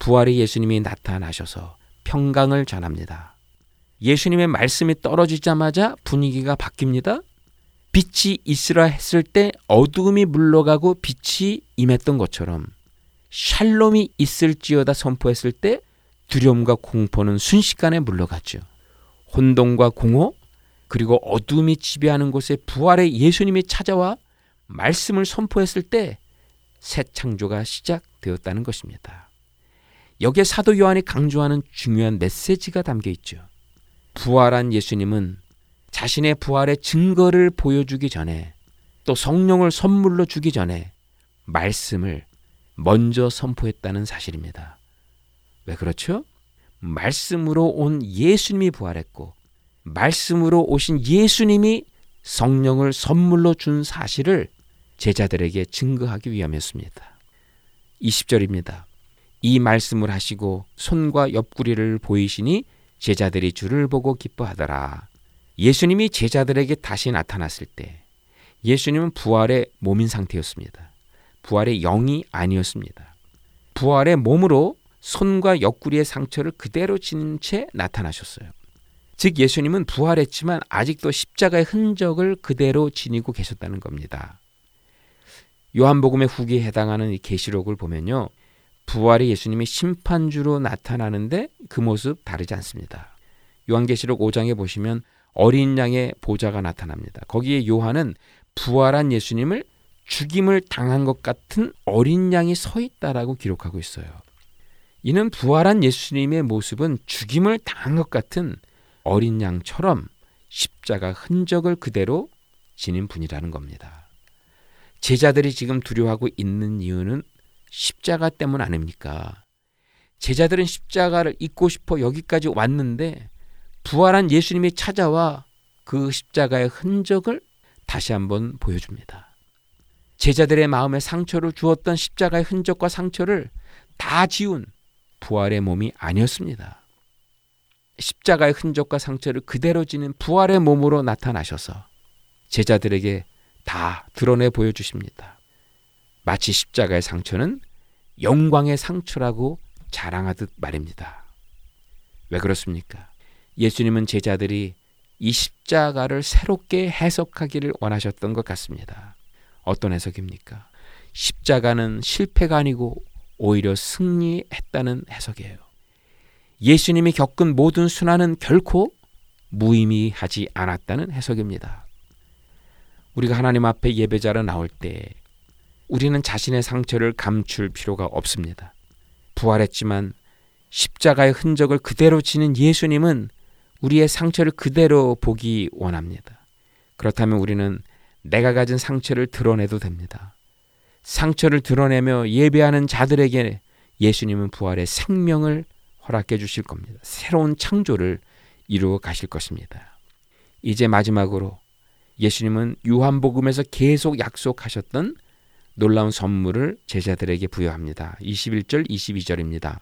S6: 부활의 예수님이 나타나셔서 평강을 전합니다. 예수님의 말씀이 떨어지자마자 분위기가 바뀝니다. 빛이 있으라 했을 때 어두움이 물러가고 빛이 임했던 것처럼 샬롬이 있을지어다 선포했을 때 두려움과 공포는 순식간에 물러갔죠. 혼돈과 공허 그리고 어둠이 지배하는 곳에 부활의 예수님이 찾아와 말씀을 선포했을 때 새 창조가 시작되었다는 것입니다. 여기에 사도 요한이 강조하는 중요한 메시지가 담겨 있죠. 부활한 예수님은 자신의 부활의 증거를 보여주기 전에 또 성령을 선물로 주기 전에 말씀을 먼저 선포했다는 사실입니다. 왜 그렇죠? 말씀으로 온 예수님이 부활했고 말씀으로 오신 예수님이 성령을 선물로 준 사실을 제자들에게 증거하기 위함이었습니다. 20절입니다. 이 말씀을 하시고 손과 옆구리를 보이시니 제자들이 주를 보고 기뻐하더라. 예수님이 제자들에게 다시 나타났을 때 예수님은 부활의 몸인 상태였습니다. 부활의 영이 아니었습니다. 부활의 몸으로 손과 옆구리의 상처를 그대로 지닌 채 나타나셨어요. 즉 예수님은 부활했지만 아직도 십자가의 흔적을 그대로 지니고 계셨다는 겁니다. 요한복음의 후기에 해당하는 이 계시록을 보면요. 부활의 예수님이 심판주로 나타나는데 그 모습 다르지 않습니다. 요한계시록 5장에 보시면 어린 양의 보좌가 나타납니다. 거기에 요한은 부활한 예수님을 죽임을 당한 것 같은 어린 양이 서 있다라고 기록하고 있어요. 이는 부활한 예수님의 모습은 죽임을 당한 것 같은 어린 양처럼 십자가 흔적을 그대로 지닌 분이라는 겁니다. 제자들이 지금 두려워하고 있는 이유는 십자가 때문 아닙니까? 제자들은 십자가를 잊고 싶어 여기까지 왔는데 부활한 예수님이 찾아와 그 십자가의 흔적을 다시 한번 보여줍니다. 제자들의 마음에 상처를 주었던 십자가의 흔적과 상처를 다 지운 부활의 몸이 아니었습니다. 십자가의 흔적과 상처를 그대로 지닌 부활의 몸으로 나타나셔서 제자들에게 다 드러내 보여주십니다. 마치 십자가의 상처는 영광의 상처라고 자랑하듯 말입니다. 왜 그렇습니까? 예수님은 제자들이 이 십자가를 새롭게 해석하기를 원하셨던 것 같습니다. 어떤 해석입니까? 십자가는 실패가 아니고 오히려 승리했다는 해석이에요. 예수님이 겪은 모든 순환은 결코 무의미하지 않았다는 해석입니다. 우리가 하나님 앞에 예배자로 나올 때 우리는 자신의 상처를 감출 필요가 없습니다. 부활했지만 십자가의 흔적을 그대로 지닌 예수님은 우리의 상처를 그대로 보기 원합니다. 그렇다면 우리는 내가 가진 상처를 드러내도 됩니다. 상처를 드러내며 예배하는 자들에게 예수님은 부활의 생명을 허락해 주실 겁니다. 새로운 창조를 이루어 가실 것입니다. 이제 마지막으로 예수님은 요한복음에서 계속 약속하셨던 놀라운 선물을 제자들에게 부여합니다. 21절 22절입니다.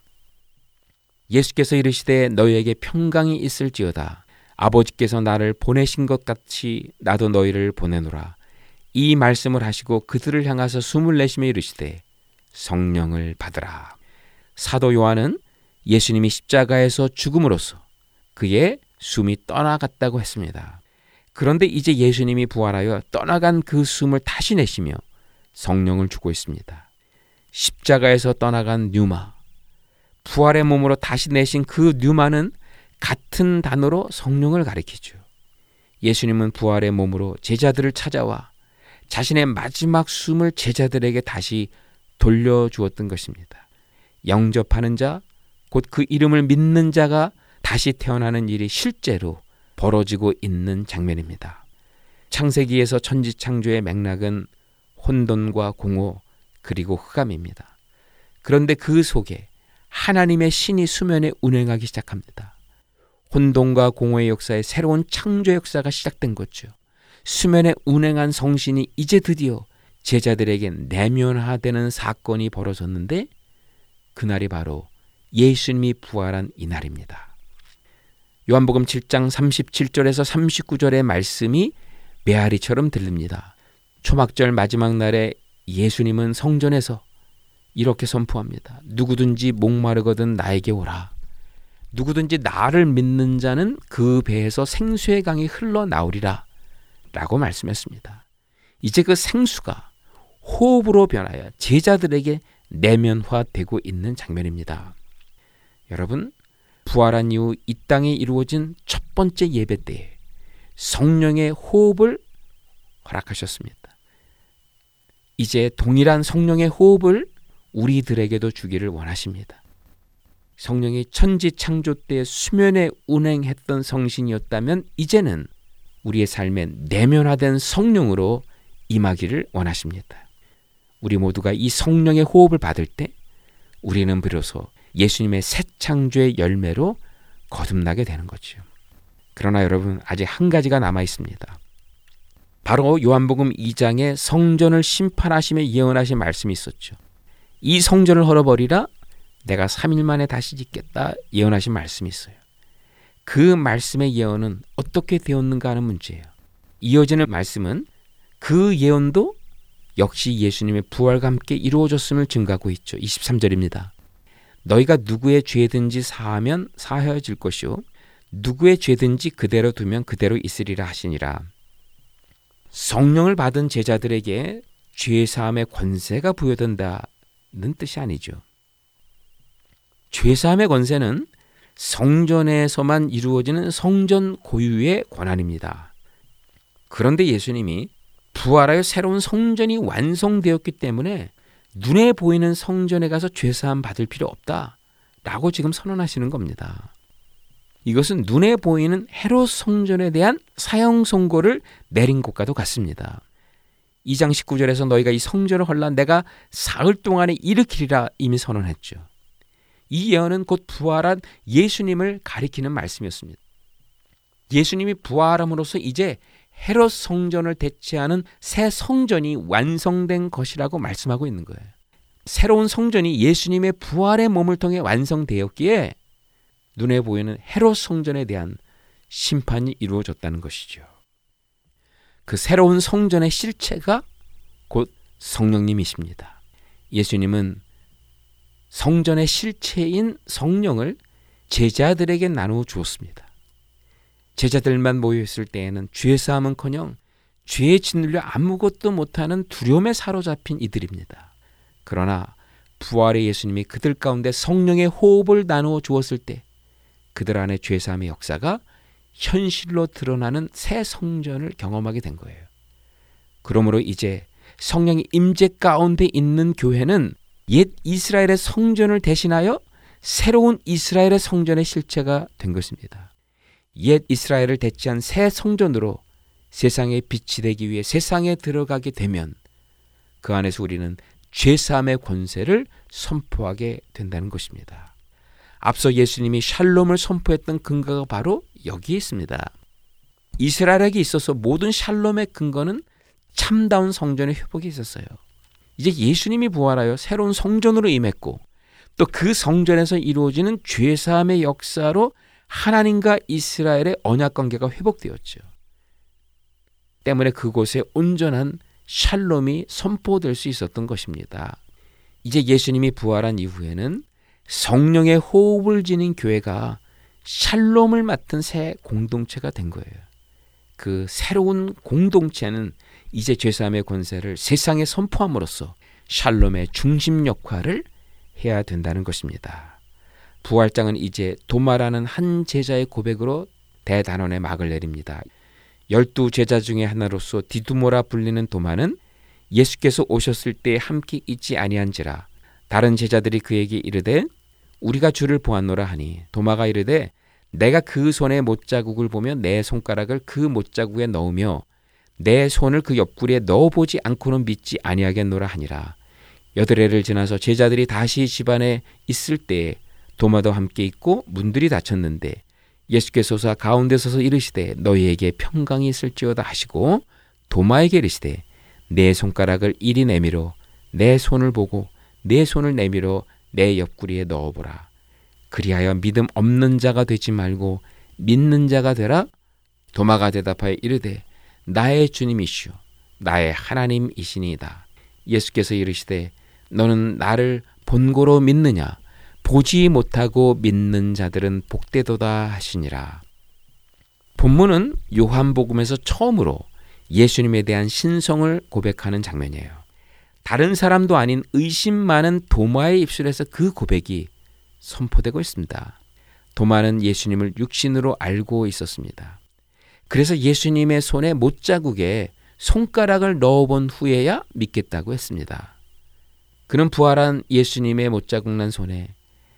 S6: 예수께서 이르시되 너희에게 평강이 있을지어다. 아버지께서 나를 보내신 것 같이 나도 너희를 보내노라. 이 말씀을 하시고 그들을 향하서 숨을 내쉬며 이르시되 성령을 받으라. 사도 요한은 예수님이 십자가에서 죽음으로써 그의 숨이 떠나갔다고 했습니다. 그런데 이제 예수님이 부활하여 떠나간 그 숨을 다시 내쉬며 성령을 주고 있습니다. 십자가에서 떠나간 뉴마, 부활의 몸으로 다시 내신 그 뉴마는 같은 단어로 성령을 가리키죠. 예수님은 부활의 몸으로 제자들을 찾아와 자신의 마지막 숨을 제자들에게 다시 돌려주었던 것입니다. 영접하는 자, 곧 그 이름을 믿는 자가 다시 태어나는 일이 실제로 벌어지고 있는 장면입니다. 창세기에서 천지창조의 맥락은 혼돈과 공허 그리고 흑암입니다. 그런데 그 속에 하나님의 신이 수면에 운행하기 시작합니다. 혼돈과 공허의 역사에 새로운 창조 역사가 시작된 거죠. 수면에 운행한 성신이 이제 드디어 제자들에게 내면화되는 사건이 벌어졌는데 그날이 바로 예수님이 부활한 이날입니다. 요한복음 7장 37절에서 39절의 말씀이 메아리처럼 들립니다. 초막절 마지막 날에 예수님은 성전에서 이렇게 선포합니다. 누구든지 목마르거든 나에게 오라. 누구든지 나를 믿는 자는 그 배에서 생수의 강이 흘러나오리라. 라고 말씀했습니다. 이제 그 생수가 호흡으로 변하여 제자들에게 내면화되고 있는 장면입니다. 여러분, 부활한 이후 이 땅에 이루어진 첫 번째 예배 때에 성령의 호흡을 허락하셨습니다. 이제 동일한 성령의 호흡을 우리들에게도 주기를 원하십니다. 성령이 천지 창조 때 수면에 운행했던 성신이었다면 이제는 우리의 삶에 내면화된 성령으로 임하기를 원하십니다. 우리 모두가 이 성령의 호흡을 받을 때 우리는 비로소 예수님의 새 창조의 열매로 거듭나게 되는 거죠. 그러나 여러분 아직 한 가지가 남아 있습니다. 바로 요한복음 2장에 성전을 심판하시며 예언하신 말씀이 있었죠. 이 성전을 헐어버리라 내가 3일 만에 다시 짓겠다 예언하신 말씀이 있어요. 그 말씀의 예언은 어떻게 되었는가 하는 문제예요. 이어지는 말씀은 그 예언도 역시 예수님의 부활과 함께 이루어졌음을 증가하고 있죠. 23절입니다. 너희가 누구의 죄든지 사하면 사하여질 것이요 누구의 죄든지 그대로 두면 그대로 있으리라 하시니라. 성령을 받은 제자들에게 죄 사함의 권세가 부여된다는 뜻이 아니죠. 죄 사함의 권세는 성전에서만 이루어지는 성전 고유의 권한입니다. 그런데 예수님이 부활하여 새로운 성전이 완성되었기 때문에 눈에 보이는 성전에 가서 죄사함 받을 필요 없다. 라고 지금 선언하시는 겁니다. 이것은 눈에 보이는 헤롯 성전에 대한 사형 선고를 내린 것과도 같습니다. 2장 19절에서 너희가 이 성전을 헐라 내가 사흘 동안에 일으키리라 이미 선언했죠. 이 예언은 곧 부활한 예수님을 가리키는 말씀이었습니다. 예수님이 부활함으로써 이제 헤롯 성전을 대체하는 새 성전이 완성된 것이라고 말씀하고 있는 거예요. 새로운 성전이 예수님의 부활의 몸을 통해 완성되었기에 눈에 보이는 헤롯 성전에 대한 심판이 이루어졌다는 것이죠. 그 새로운 성전의 실체가 곧 성령님이십니다. 예수님은 성전의 실체인 성령을 제자들에게 나누어 주었습니다. 제자들만 모여 있을 때에는 죄 사함은커녕 죄에 짓눌려 아무것도 못하는 두려움에 사로잡힌 이들입니다. 그러나 부활의 예수님이 그들 가운데 성령의 호흡을 나누어 주었을 때 그들 안에 죄 사함의 역사가 현실로 드러나는 새 성전을 경험하게 된 거예요. 그러므로 이제 성령의 임재 가운데 있는 교회는 옛 이스라엘의 성전을 대신하여 새로운 이스라엘의 성전의 실체가 된 것입니다. 옛 이스라엘을 대체한 새 성전으로 세상에 빛이 되기 위해 세상에 들어가게 되면 그 안에서 우리는 죄사함의 권세를 선포하게 된다는 것입니다. 앞서 예수님이 샬롬을 선포했던 근거가 바로 여기에 있습니다. 이스라엘에게 있어서 모든 샬롬의 근거는 참다운 성전의 회복이 있었어요. 이제 예수님이 부활하여 새로운 성전으로 임했고 또 그 성전에서 이루어지는 죄사함의 역사로 하나님과 이스라엘의 언약 관계가 회복되었죠. 때문에 그곳에 온전한 샬롬이 선포될 수 있었던 것입니다. 이제 예수님이 부활한 이후에는 성령의 호흡을 지닌 교회가 샬롬을 맡은 새 공동체가 된 거예요. 그 새로운 공동체는 이제 죄사함의 권세를 세상에 선포함으로써 샬롬의 중심 역할을 해야 된다는 것입니다. 부활장은 이제 도마라는 한 제자의 고백으로 대단원의 막을 내립니다. 열두 제자 중의 하나로서 디두모라 불리는 도마는 예수께서 오셨을 때 함께 있지 아니한지라 다른 제자들이 그에게 이르되 우리가 주를 보았노라 하니 도마가 이르되 내가 그 손의 못자국을 보며 내 손가락을 그 못자국에 넣으며 내 손을 그 옆구리에 넣어보지 않고는 믿지 아니하겠노라 하니라. 여덟 해를 지나서 제자들이 다시 집안에 있을 때에 도마도 함께 있고 문들이 닫혔는데 예수께서 가운데 서서 이르시되 너희에게 평강이 있을지어다 하시고 도마에게 이르시되 내 손가락을 이리 내밀어 내 손을 보고 내 손을 내밀어 내 옆구리에 넣어보라. 그리하여 믿음 없는 자가 되지 말고 믿는 자가 되라. 도마가 대답하여 이르되 나의 주님이시오 나의 하나님이시니이다. 예수께서 이르시되 너는 나를 본고로 믿느냐 보지 못하고 믿는 자들은 복되도다 하시니라. 본문은 요한복음에서 처음으로 예수님에 대한 신성을 고백하는 장면이에요. 다른 사람도 아닌 의심 많은 도마의 입술에서 그 고백이 선포되고 있습니다. 도마는 예수님을 육신으로 알고 있었습니다. 그래서 예수님의 손에 못자국에 손가락을 넣어본 후에야 믿겠다고 했습니다. 그는 부활한 예수님의 못자국 난 손에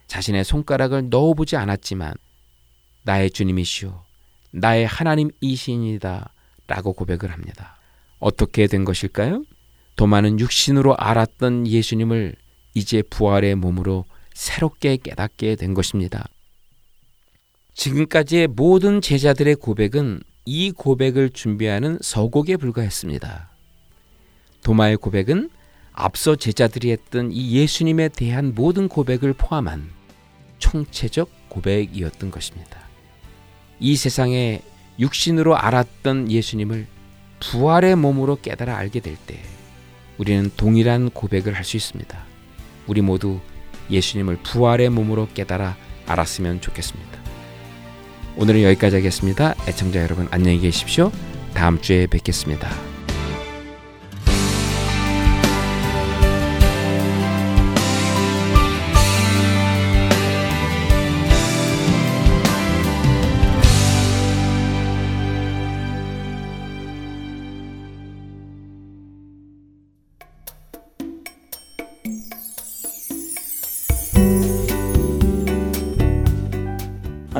S6: 자신의 손가락을 넣어보지 않았지만 나의 주님이시오 나의 하나님이시니다 라고 고백을 합니다. 어떻게 된 것일까요? 도마는 육신으로 알았던 예수님을 이제 부활의 몸으로 새롭게 깨닫게 된 것입니다. 지금까지의 모든 제자들의 고백은 이 고백을 준비하는 서곡에 불과했습니다. 도마의 고백은 앞서 제자들이 했던 이 예수님에 대한 모든 고백을 포함한 총체적 고백이었던 것입니다. 이 세상에 육신으로 알았던 예수님을 부활의 몸으로 깨달아 알게 될 때 우리는 동일한 고백을 할 수 있습니다. 우리 모두 예수님을 부활의 몸으로 깨달아 알았으면 좋겠습니다. 오늘은 여기까지 하겠습니다. 애청자 여러분 안녕히 계십시오. 다음 주에 뵙겠습니다.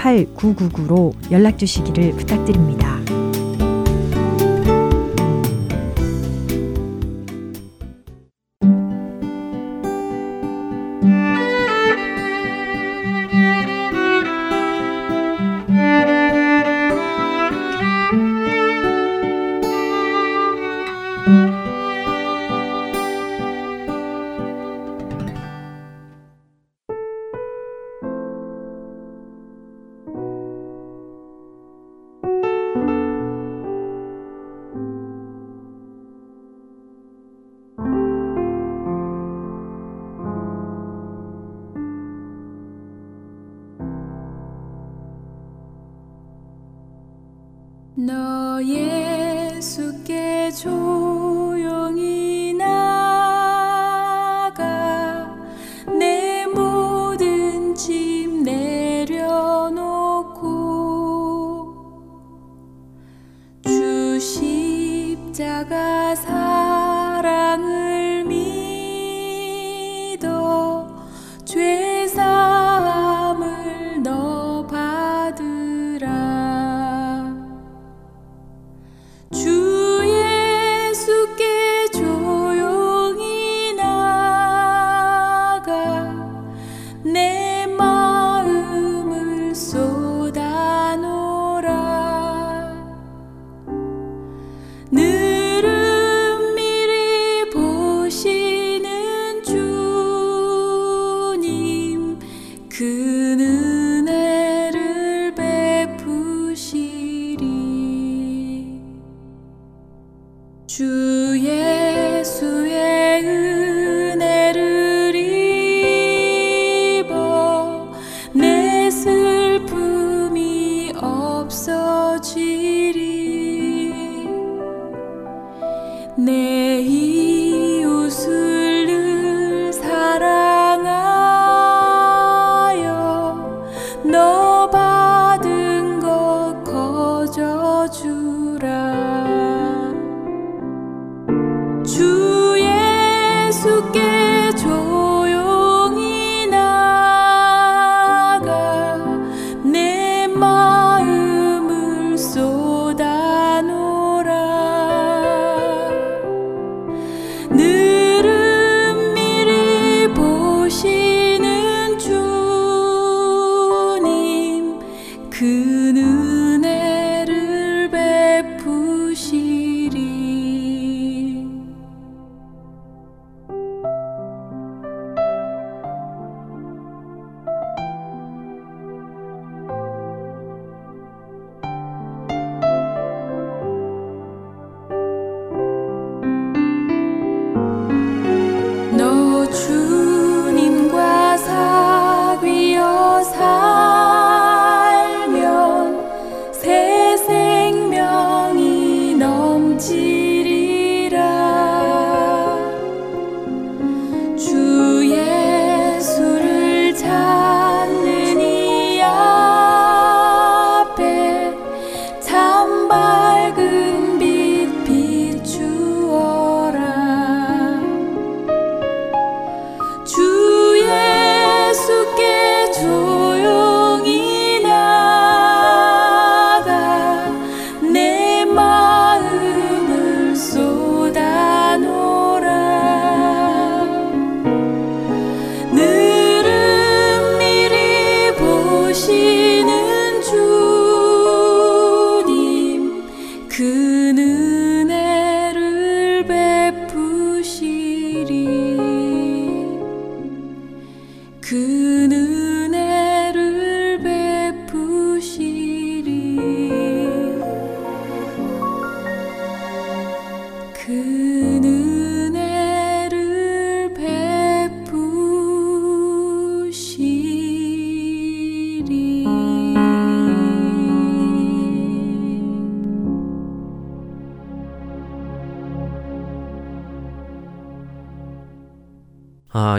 S7: 8999로 연락 주시기를 부탁드립니다.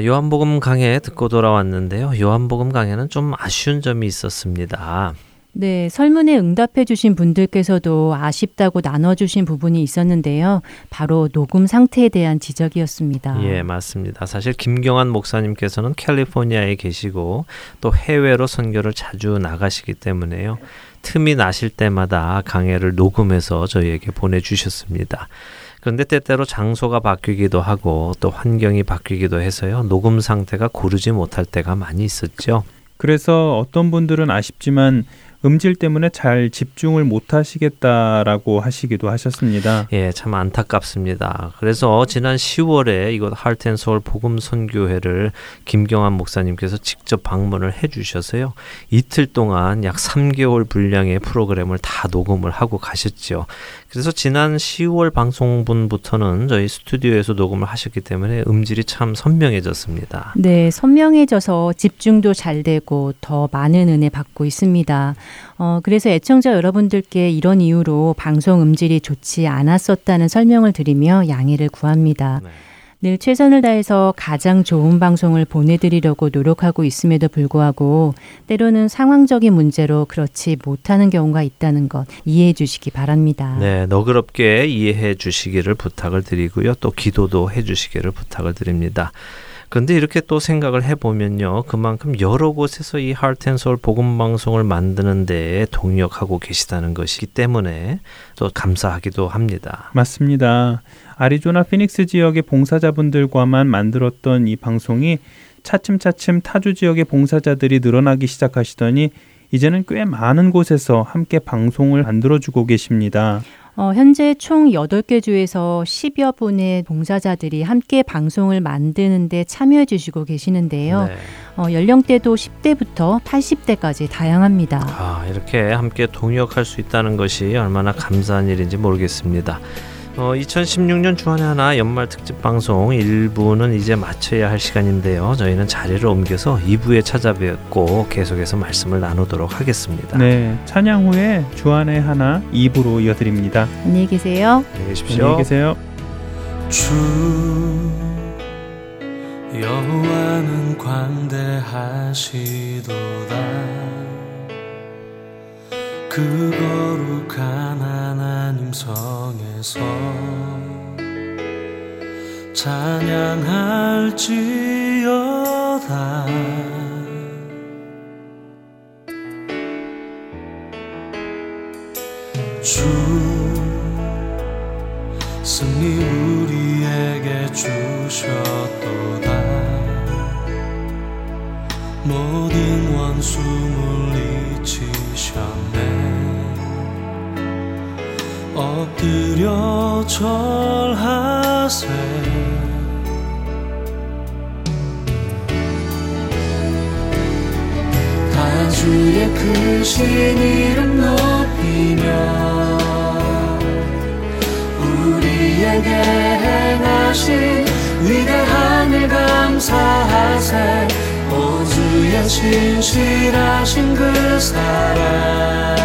S1: 요한복음 강해 듣고 돌아왔는데요. 요한복음 강해는 좀 아쉬운 점이 있었습니다.
S2: 네, 설문에 응답해 주신 분들께서도 아쉽다고 나눠 주신 부분이 있었는데요. 바로 녹음 상태에 대한 지적이었습니다.
S1: 예, 맞습니다. 사실 김경환 목사님께서는 캘리포니아에 계시고 또 해외로 선교를 자주 나가시기 때문에요. 틈이 나실 때마다 강해를 녹음해서 저희에게 보내 주셨습니다. 그런데 때때로 장소가 바뀌기도 하고 또 환경이 바뀌기도 해서요. 녹음 상태가 고르지 못할 때가 많이 있었죠.
S3: 그래서 어떤 분들은 아쉽지만 음질 때문에 잘 집중을 못 하시겠다라고 하시기도 하셨습니다.
S1: 예, 참 안타깝습니다. 그래서 지난 10월에 이곳 하트앤서울 복음 선교회를 김경환 목사님께서 직접 방문을 해 주셔서요. 이틀 동안 약 3개월 분량의 프로그램을 다 녹음을 하고 가셨죠. 그래서 지난 10월 방송분부터는 저희 스튜디오에서 녹음을 하셨기 때문에 음질이 참 선명해졌습니다.
S2: 네, 선명해져서 집중도 잘 되고 더 많은 은혜 받고 있습니다. 어, 그래서 애청자 여러분들께 이런 이유로 방송 음질이 좋지 않았었다는 설명을 드리며 양해를 구합니다. 네. 늘 최선을 다해서 가장 좋은 방송을 보내드리려고 노력하고 있음에도 불구하고 때로는 상황적인 문제로 그렇지 못하는 경우가 있다는 것 이해해 주시기 바랍니다.
S1: 네, 너그럽게 이해해 주시기를 부탁을 드리고요. 또 기도도 해 주시기를 부탁을 드립니다. 그런데 이렇게 또 생각을 해보면요. 그만큼 여러 곳에서 이 하트앤서울 복음 방송을 만드는 데에 동력하고 계시다는 것이기 때문에 또 감사하기도 합니다.
S3: 맞습니다. 아리조나 피닉스 지역의 봉사자분들과만 만들었던 이 방송이 차츰차츰 타주 지역의 봉사자들이 늘어나기 시작하시더니 이제는 꽤 많은 곳에서 함께 방송을 만들어주고 계십니다.
S2: 어, 현재 총 8개 주에서 10여 분의 봉사자들이 함께 방송을 만드는데 참여해 주시고 계시는데요. 네. 어, 연령대도 10대부터 80대까지 다양합니다.
S1: 아, 이렇게 함께 동역할 수 있다는 것이 얼마나 감사한 일인지 모르겠습니다. 어, 2016년 주안의 하나 연말 특집 방송 1부는 이제 마쳐야 할 시간인데요. 저희는 자리를 옮겨서 2부에 찾아뵙고 계속해서 말씀을 나누도록 하겠습니다.
S3: 네, 찬양 후에 주안의 하나 2부로 이어드립니다.
S2: 안녕히 계세요.
S1: 안녕히 계십시오.
S3: 안녕히 계세요.
S8: 주 여호와는 광대하시도다 그 거룩한 하나님 성에서 찬양할지어다. 주 승리 우리에게 주셨도다. 모든 원수 물리 치셨네. 엎드려 절하세. 다 주의 크신 이름 높이며 우리에게 행하신 위대한 일 감사하세 오 주의 신실하신 그 사랑.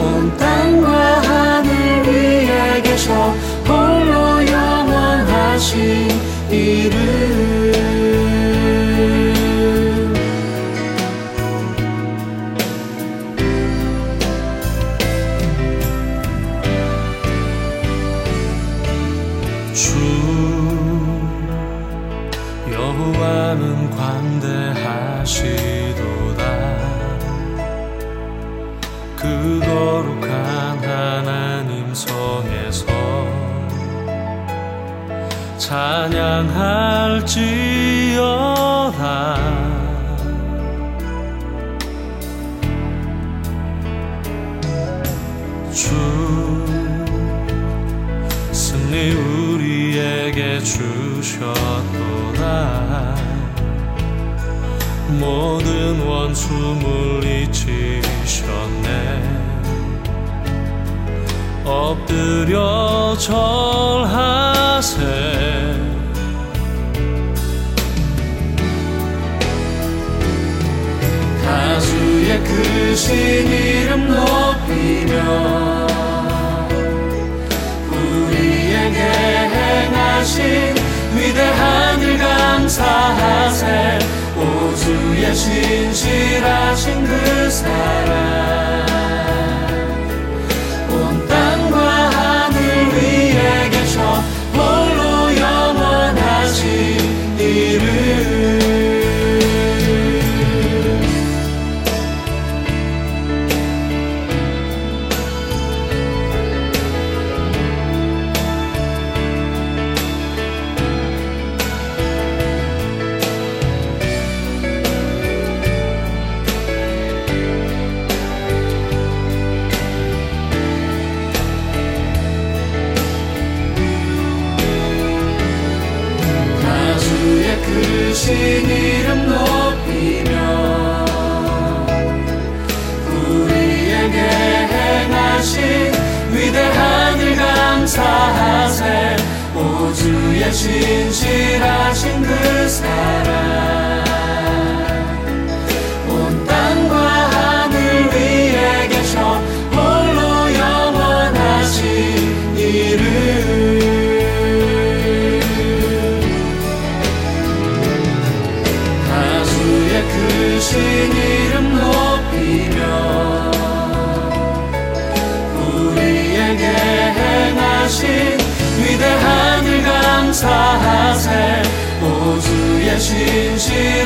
S8: 온 땅과 하늘 위에 계셔 홀로 영원하신 이름 절하세. 다주의 크신 이름 높이며 우리에게 행하신 위대한 일 감사하세. 오 주의 신실하신 그사 신실하신 그 사랑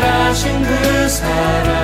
S8: 신실하신 그 사랑